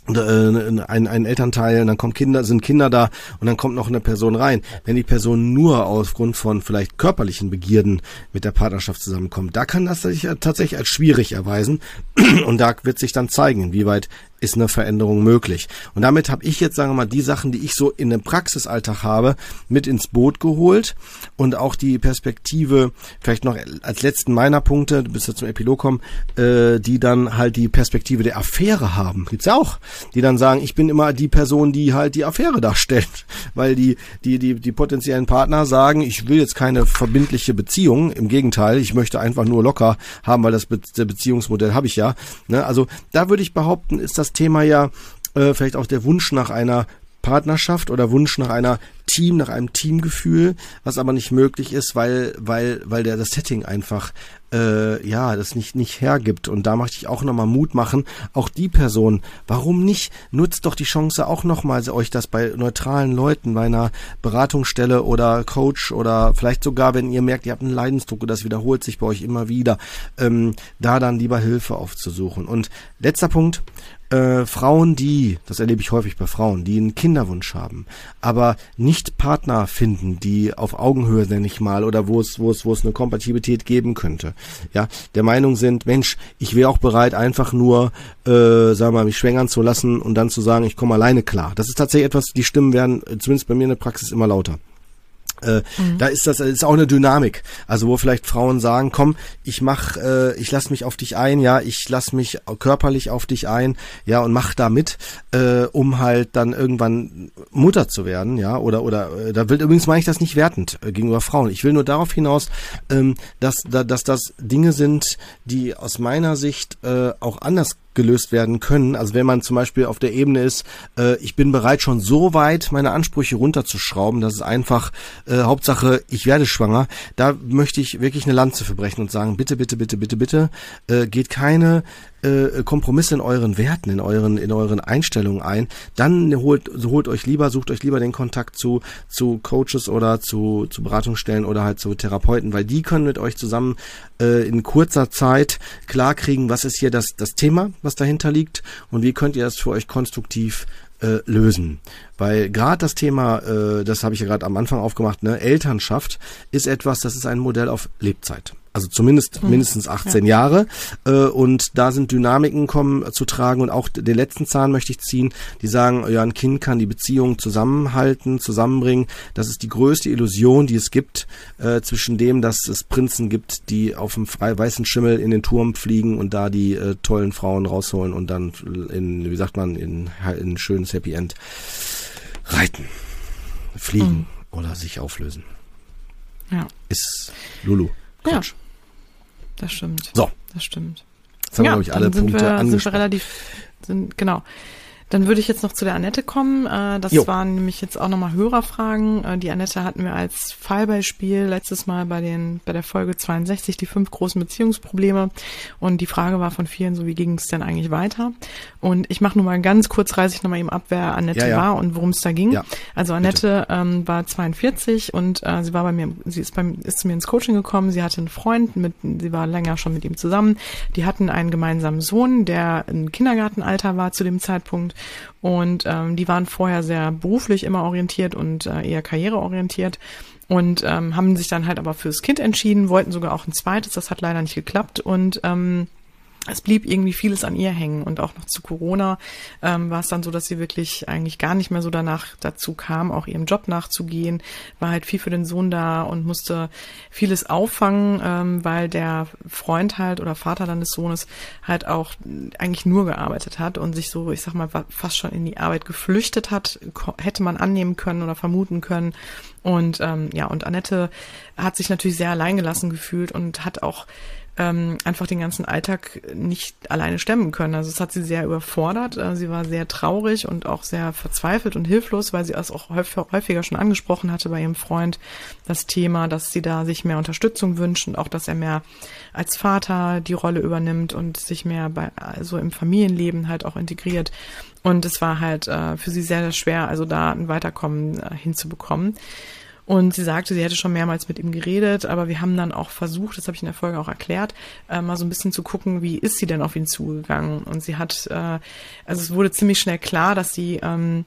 ein, ein Elternteil, und dann kommen Kinder, sind Kinder da und dann kommt noch eine Person rein. Wenn die Person nur aufgrund von vielleicht körperlichen Begierden mit der Partnerschaft zusammenkommt, da kann das sich tatsächlich als schwierig erweisen und da wird sich dann zeigen, inwieweit ist eine Veränderung möglich. Und damit habe ich jetzt, sagen wir mal, die Sachen, die ich so in dem Praxisalltag habe, mit ins Boot geholt und auch die Perspektive, vielleicht noch als letzten meiner Punkte, bis wir zum Epilog kommen, äh, die dann halt die Perspektive der Affäre haben. Gibt's ja auch, die dann sagen, ich bin immer die Person, die halt die Affäre darstellt, weil die, die, die, die potenziellen Partner sagen, ich will jetzt keine verbindliche Beziehung, im Gegenteil, ich möchte einfach nur locker haben, weil das Be Beziehungsmodell habe ich ja. Ne? Also da würde ich behaupten, ist das Thema ja äh, vielleicht auch der Wunsch nach einer Partnerschaft oder Wunsch nach einer Team, nach einem Teamgefühl, was aber nicht möglich ist, weil, weil, weil der das Setting einfach äh, ja das nicht nicht hergibt. Und da möchte ich auch nochmal Mut machen. Auch die Person, warum nicht? Nutzt doch die Chance auch nochmal, euch das bei neutralen Leuten, bei einer Beratungsstelle oder Coach oder vielleicht sogar, wenn ihr merkt, ihr habt einen Leidensdruck und das wiederholt sich bei euch immer wieder, ähm, da dann lieber Hilfe aufzusuchen. Und letzter Punkt, äh, Frauen, die, das erlebe ich häufig bei Frauen, die einen Kinderwunsch haben, aber nicht nicht Partner finden, die auf Augenhöhe, nenne ich mal, oder wo es, wo es, wo es eine Kompatibilität geben könnte, ja, der Meinung sind, Mensch, ich wäre auch bereit, einfach nur, äh, sagen wir mal, mich schwängern zu lassen und dann zu sagen, ich komme alleine klar. Das ist tatsächlich etwas, die Stimmen werden, zumindest bei mir in der Praxis, immer lauter. Äh, mhm. Da ist das ist auch eine Dynamik. Also wo vielleicht Frauen sagen, komm, ich mach, äh, ich lass mich auf dich ein, ja, ich lass mich körperlich auf dich ein, ja, und mach da mit, äh, um halt dann irgendwann Mutter zu werden, ja, oder oder äh, da will übrigens meine ich das nicht wertend äh, gegenüber Frauen. Ich will nur darauf hinaus, ähm, dass da, dass das Dinge sind, die aus meiner Sicht äh, auch anders gelöst werden können. Also wenn man zum Beispiel auf der Ebene ist, äh, ich bin bereit schon so weit meine Ansprüche runterzuschrauben, dass es einfach äh, Hauptsache, ich werde schwanger, da möchte ich wirklich eine Lanze verbrechen und sagen, bitte, bitte, bitte, bitte, bitte, äh, geht keine äh, Kompromisse in euren Werten, in euren, in euren Einstellungen ein, dann holt, holt euch lieber, sucht euch lieber den Kontakt zu, zu Coaches oder zu, zu Beratungsstellen oder halt zu Therapeuten, weil die können mit euch zusammen äh, in kurzer Zeit klarkriegen, was ist hier das, das Thema, was dahinter liegt und wie könnt ihr das für euch konstruktiv äh, lösen. Weil gerade das Thema, äh, das habe ich ja gerade am Anfang aufgemacht, ne, Elternschaft ist etwas, das ist ein Modell auf Lebzeit. Also zumindest mhm. mindestens 18 ja. Jahre. Äh, und da sind Dynamiken kommen zu tragen. Und auch den letzten Zahn möchte ich ziehen, die sagen, ja, ein Kind kann die Beziehung zusammenhalten, zusammenbringen. Das ist die größte Illusion, die es gibt, äh, zwischen dem, dass es Prinzen gibt, die auf dem frei weißen Schimmel in den Turm fliegen und da die äh, tollen Frauen rausholen und dann in, wie sagt man, in, in ein schönes Happy End reiten, fliegen mhm. oder sich auflösen. Ja. Ist Lulu. Quatsch. Ja. Das stimmt. So. Das stimmt. Jetzt haben ja, wir, glaube ich, alle Punkte wir, angesprochen. Sind wir relativ, sind, genau. Dann würde ich jetzt noch zu der Annette kommen. Äh, das jo. waren nämlich jetzt auch nochmal Hörerfragen. Äh, die Annette hatten wir als Fallbeispiel letztes Mal bei den bei der Folge 62 die fünf großen Beziehungsprobleme. Und die Frage war von vielen so, wie ging es denn eigentlich weiter? Und ich mache nur mal ganz kurz, reiße ich nochmal eben ab, wer Annette ja, ja. war und worum es da ging. Ja, also Annette ähm, war 42 und äh, sie war bei mir, sie ist, bei, ist zu mir ins Coaching gekommen. Sie hatte einen Freund, mit, sie war länger schon mit ihm zusammen. Die hatten einen gemeinsamen Sohn, der im Kindergartenalter war zu dem Zeitpunkt. Und ähm, die waren vorher sehr beruflich immer orientiert und äh, eher karriereorientiert und ähm, haben sich dann halt aber fürs Kind entschieden, wollten sogar auch ein zweites, das hat leider nicht geklappt und ähm, es blieb irgendwie vieles an ihr hängen und auch noch zu Corona ähm, war es dann so, dass sie wirklich eigentlich gar nicht mehr so danach dazu kam, auch ihrem Job nachzugehen, war halt viel für den Sohn da und musste vieles auffangen, ähm, weil der Freund halt oder Vater dann des Sohnes halt auch eigentlich nur gearbeitet hat und sich so, ich sag mal, fast schon in die Arbeit geflüchtet hat, hätte man annehmen können oder vermuten können. Und ähm, ja, und Annette hat sich natürlich sehr alleingelassen gefühlt und hat auch ähm, einfach den ganzen Alltag nicht alleine stemmen können. Also es hat sie sehr überfordert. Äh, sie war sehr traurig und auch sehr verzweifelt und hilflos, weil sie es auch häufiger schon angesprochen hatte bei ihrem Freund, das Thema, dass sie da sich mehr Unterstützung wünscht und auch, dass er mehr als Vater die Rolle übernimmt und sich mehr bei, also im Familienleben halt auch integriert. Und es war halt äh, für sie sehr, sehr schwer, also da ein Weiterkommen äh, hinzubekommen. Und sie sagte, sie hätte schon mehrmals mit ihm geredet, aber wir haben dann auch versucht, das habe ich in der Folge auch erklärt, äh, mal so ein bisschen zu gucken, wie ist sie denn auf ihn zugegangen. Und sie hat, äh, also es wurde ziemlich schnell klar, dass sie ähm,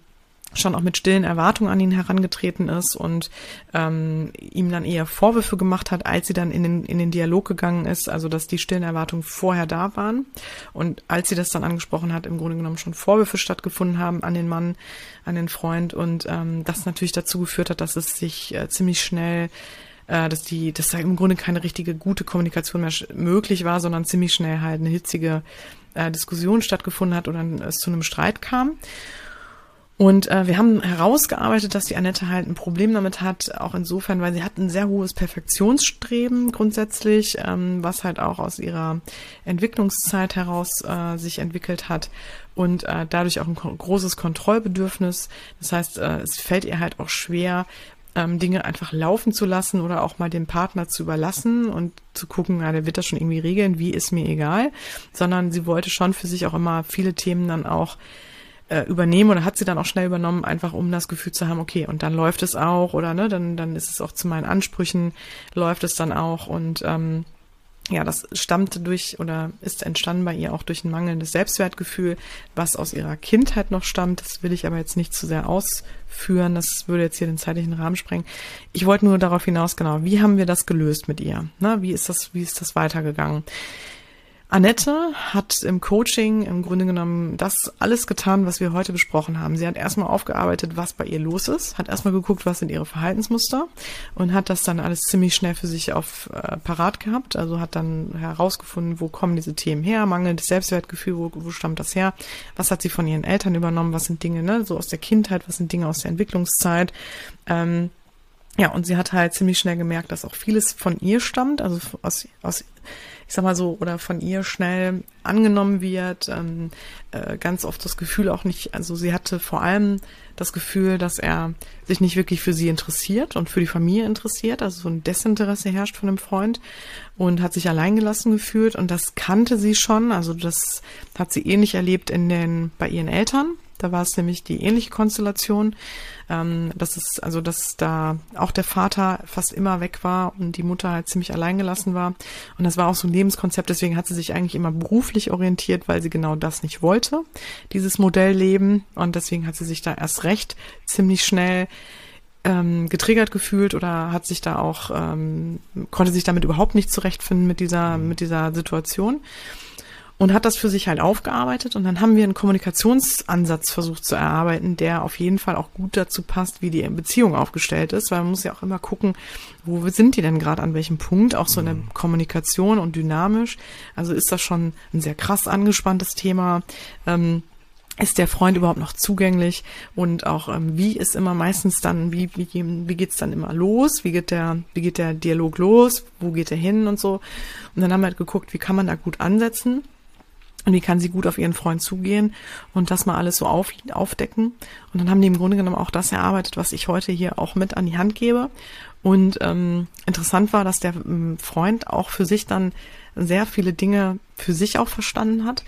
schon auch mit stillen Erwartungen an ihn herangetreten ist und ähm, ihm dann eher Vorwürfe gemacht hat, als sie dann in den, in den Dialog gegangen ist, also dass die stillen Erwartungen vorher da waren. Und als sie das dann angesprochen hat, im Grunde genommen schon Vorwürfe stattgefunden haben an den Mann, an den Freund und ähm, das natürlich dazu geführt hat, dass es sich äh, ziemlich schnell äh, dass die, dass da im Grunde keine richtige gute Kommunikation mehr möglich war, sondern ziemlich schnell halt eine hitzige äh, Diskussion stattgefunden hat oder es zu einem Streit kam. Und äh, wir haben herausgearbeitet, dass die Annette halt ein Problem damit hat, auch insofern, weil sie hat ein sehr hohes Perfektionsstreben grundsätzlich, ähm, was halt auch aus ihrer Entwicklungszeit heraus äh, sich entwickelt hat und äh, dadurch auch ein großes Kontrollbedürfnis. Das heißt, äh, es fällt ihr halt auch schwer, ähm, Dinge einfach laufen zu lassen oder auch mal dem Partner zu überlassen und zu gucken, ja, der wird das schon irgendwie regeln, wie ist mir egal, sondern sie wollte schon für sich auch immer viele Themen dann auch äh, übernehmen oder hat sie dann auch schnell übernommen, einfach um das Gefühl zu haben, okay, und dann läuft es auch oder ne, dann, dann ist es auch zu meinen Ansprüchen, läuft es dann auch und ähm, ja, das stammte durch oder ist entstanden bei ihr auch durch ein mangelndes Selbstwertgefühl, was aus ihrer Kindheit noch stammt. Das will ich aber jetzt nicht zu sehr ausführen. Das würde jetzt hier den zeitlichen Rahmen sprengen. Ich wollte nur darauf hinaus, genau, wie haben wir das gelöst mit ihr? Na, wie ist das, wie ist das weitergegangen? Annette hat im Coaching im Grunde genommen das alles getan, was wir heute besprochen haben. Sie hat erstmal aufgearbeitet, was bei ihr los ist, hat erstmal geguckt, was sind ihre Verhaltensmuster und hat das dann alles ziemlich schnell für sich auf äh, parat gehabt. Also hat dann herausgefunden, wo kommen diese Themen her, mangelndes Selbstwertgefühl, wo, wo stammt das her, was hat sie von ihren Eltern übernommen, was sind Dinge, ne, so aus der Kindheit, was sind Dinge aus der Entwicklungszeit. Ähm, ja, und sie hat halt ziemlich schnell gemerkt, dass auch vieles von ihr stammt, also aus, aus ich sag mal so, oder von ihr schnell angenommen wird. Ähm, äh, ganz oft das Gefühl auch nicht, also sie hatte vor allem das Gefühl, dass er sich nicht wirklich für sie interessiert und für die Familie interessiert. Also so ein Desinteresse herrscht von dem Freund und hat sich alleingelassen gefühlt und das kannte sie schon. Also das hat sie ähnlich erlebt in den, bei ihren Eltern. Da war es nämlich die ähnliche Konstellation. Ähm, das ist, also, dass da auch der Vater fast immer weg war und die Mutter halt ziemlich allein gelassen war. Und das war auch so ein Lebenskonzept, deswegen hat sie sich eigentlich immer beruflich orientiert, weil sie genau das nicht wollte, dieses Modellleben. Und deswegen hat sie sich da erst recht ziemlich schnell ähm, getriggert gefühlt oder hat sich da auch, ähm, konnte sich damit überhaupt nicht zurechtfinden mit dieser, mit dieser Situation und hat das für sich halt aufgearbeitet. Und dann haben wir einen Kommunikationsansatz versucht zu erarbeiten, der auf jeden Fall auch gut dazu passt, wie die Beziehung aufgestellt ist, weil man muss ja auch immer gucken, wo sind die denn gerade an welchem Punkt, auch so in der mhm. Kommunikation und dynamisch. Also ist das schon ein sehr krass angespanntes Thema. Ähm, ist der Freund überhaupt noch zugänglich? Und auch ähm, wie ist immer meistens dann wie wie wie geht's dann immer los? Wie geht der wie geht der Dialog los? Wo geht er hin und so? Und dann haben wir halt geguckt wie kann man da gut ansetzen und wie kann sie gut auf ihren Freund zugehen und das mal alles so auf, aufdecken. Und dann haben die im Grunde genommen auch das erarbeitet, was ich heute hier auch mit an die Hand gebe. Und ähm, interessant war, dass der ähm, Freund auch für sich dann sehr viele Dinge für sich auch verstanden hat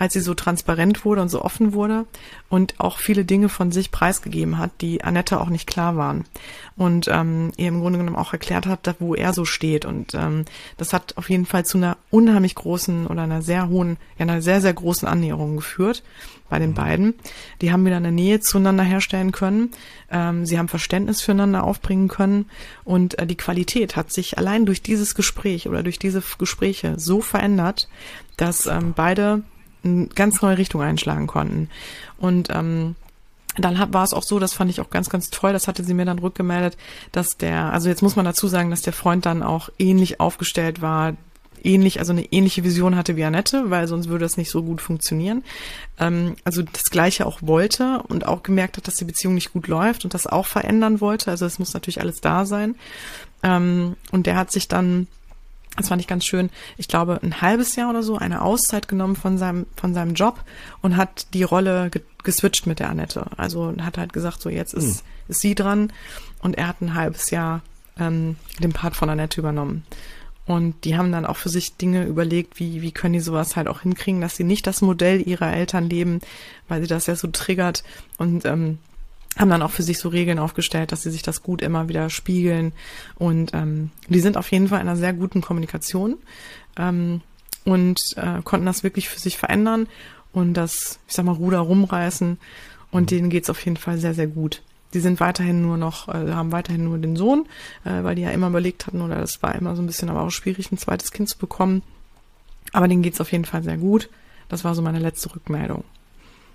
als sie so transparent wurde und so offen wurde und auch viele Dinge von sich preisgegeben hat, die Annette auch nicht klar waren. Und ähm, ihr im Grunde genommen auch erklärt hat, wo er so steht. Und ähm, das hat auf jeden Fall zu einer unheimlich großen oder einer sehr hohen, ja einer sehr, sehr großen Annäherung geführt bei den mhm. beiden. Die haben wieder eine Nähe zueinander herstellen können. Ähm, sie haben Verständnis füreinander aufbringen können. Und äh, die Qualität hat sich allein durch dieses Gespräch oder durch diese Gespräche so verändert, dass ähm, beide eine ganz neue Richtung einschlagen konnten. Und ähm, dann war es auch so, das fand ich auch ganz, ganz toll, das hatte sie mir dann rückgemeldet, dass der, also jetzt muss man dazu sagen, dass der Freund dann auch ähnlich aufgestellt war, ähnlich, also eine ähnliche Vision hatte wie Annette, weil sonst würde das nicht so gut funktionieren. Ähm, also das Gleiche auch wollte und auch gemerkt hat, dass die Beziehung nicht gut läuft und das auch verändern wollte. Also es muss natürlich alles da sein. Ähm, und der hat sich dann das fand ich ganz schön, ich glaube, ein halbes Jahr oder so eine Auszeit genommen von seinem, von seinem Job und hat die Rolle ge geswitcht mit der Annette. Also hat halt gesagt, so jetzt ist, hm. ist sie dran und er hat ein halbes Jahr ähm, den Part von Annette übernommen. Und die haben dann auch für sich Dinge überlegt, wie, wie können die sowas halt auch hinkriegen, dass sie nicht das Modell ihrer Eltern leben, weil sie das ja so triggert und ähm, haben dann auch für sich so Regeln aufgestellt, dass sie sich das gut immer wieder spiegeln. Und ähm, die sind auf jeden Fall in einer sehr guten Kommunikation ähm, und äh, konnten das wirklich für sich verändern und das, ich sag mal, Ruder rumreißen. Und denen geht's auf jeden Fall sehr, sehr gut. Die sind weiterhin nur noch, äh, haben weiterhin nur den Sohn, äh, weil die ja immer überlegt hatten, oder das war immer so ein bisschen aber auch schwierig, ein zweites Kind zu bekommen. Aber denen geht's auf jeden Fall sehr gut. Das war so meine letzte Rückmeldung.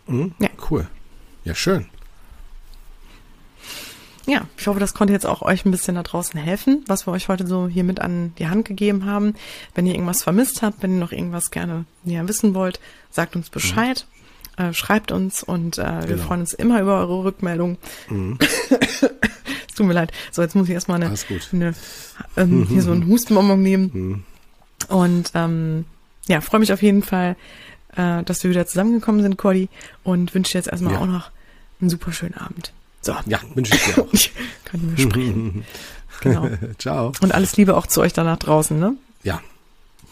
Mhm, ja. Cool. Ja, schön ja, ich hoffe, das konnte jetzt auch euch ein bisschen da draußen helfen, was wir euch heute so hier mit an die Hand gegeben haben. Wenn ihr irgendwas vermisst habt, wenn ihr noch irgendwas gerne näher wissen wollt, sagt uns Bescheid. Mhm. Äh, schreibt uns und äh, genau. wir freuen uns immer über eure Rückmeldung. Mhm. es tut mir leid. So, jetzt muss ich erstmal eine, eine ähm, hier so einen Hustenbonbon nehmen. Mhm. Und ähm, ja, freue mich auf jeden Fall, äh, dass wir wieder zusammengekommen sind, Cordy, und wünsche dir jetzt erstmal ja. auch noch einen super schönen Abend. So. Ja, wünsche ich dir auch. ich kann nicht mehr sprechen. genau. Ciao. Und alles Liebe auch zu euch danach draußen, ne? Ja.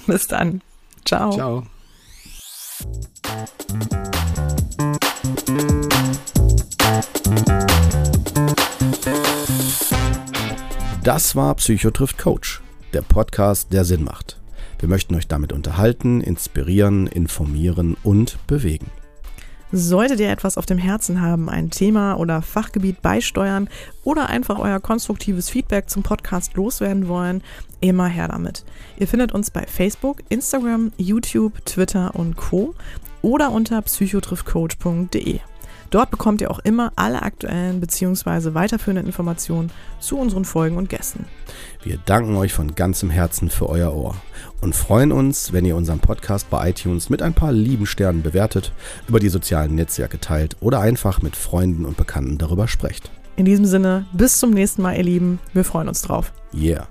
Bis dann. Ciao. Ciao. Das war Psychotrift Coach, der Podcast, der Sinn macht. Wir möchten euch damit unterhalten, inspirieren, informieren und bewegen. Solltet ihr etwas auf dem Herzen haben, ein Thema oder Fachgebiet beisteuern oder einfach euer konstruktives Feedback zum Podcast loswerden wollen, immer her damit. Ihr findet uns bei Facebook, Instagram, YouTube, Twitter und Co. oder unter psychotriffcoach.de. Dort bekommt ihr auch immer alle aktuellen bzw. weiterführenden Informationen zu unseren Folgen und Gästen. Wir danken euch von ganzem Herzen für euer Ohr und freuen uns, wenn ihr unseren Podcast bei iTunes mit ein paar lieben Sternen bewertet, über die sozialen Netzwerke teilt oder einfach mit Freunden und Bekannten darüber sprecht. In diesem Sinne, bis zum nächsten Mal, ihr Lieben. Wir freuen uns drauf. Yeah.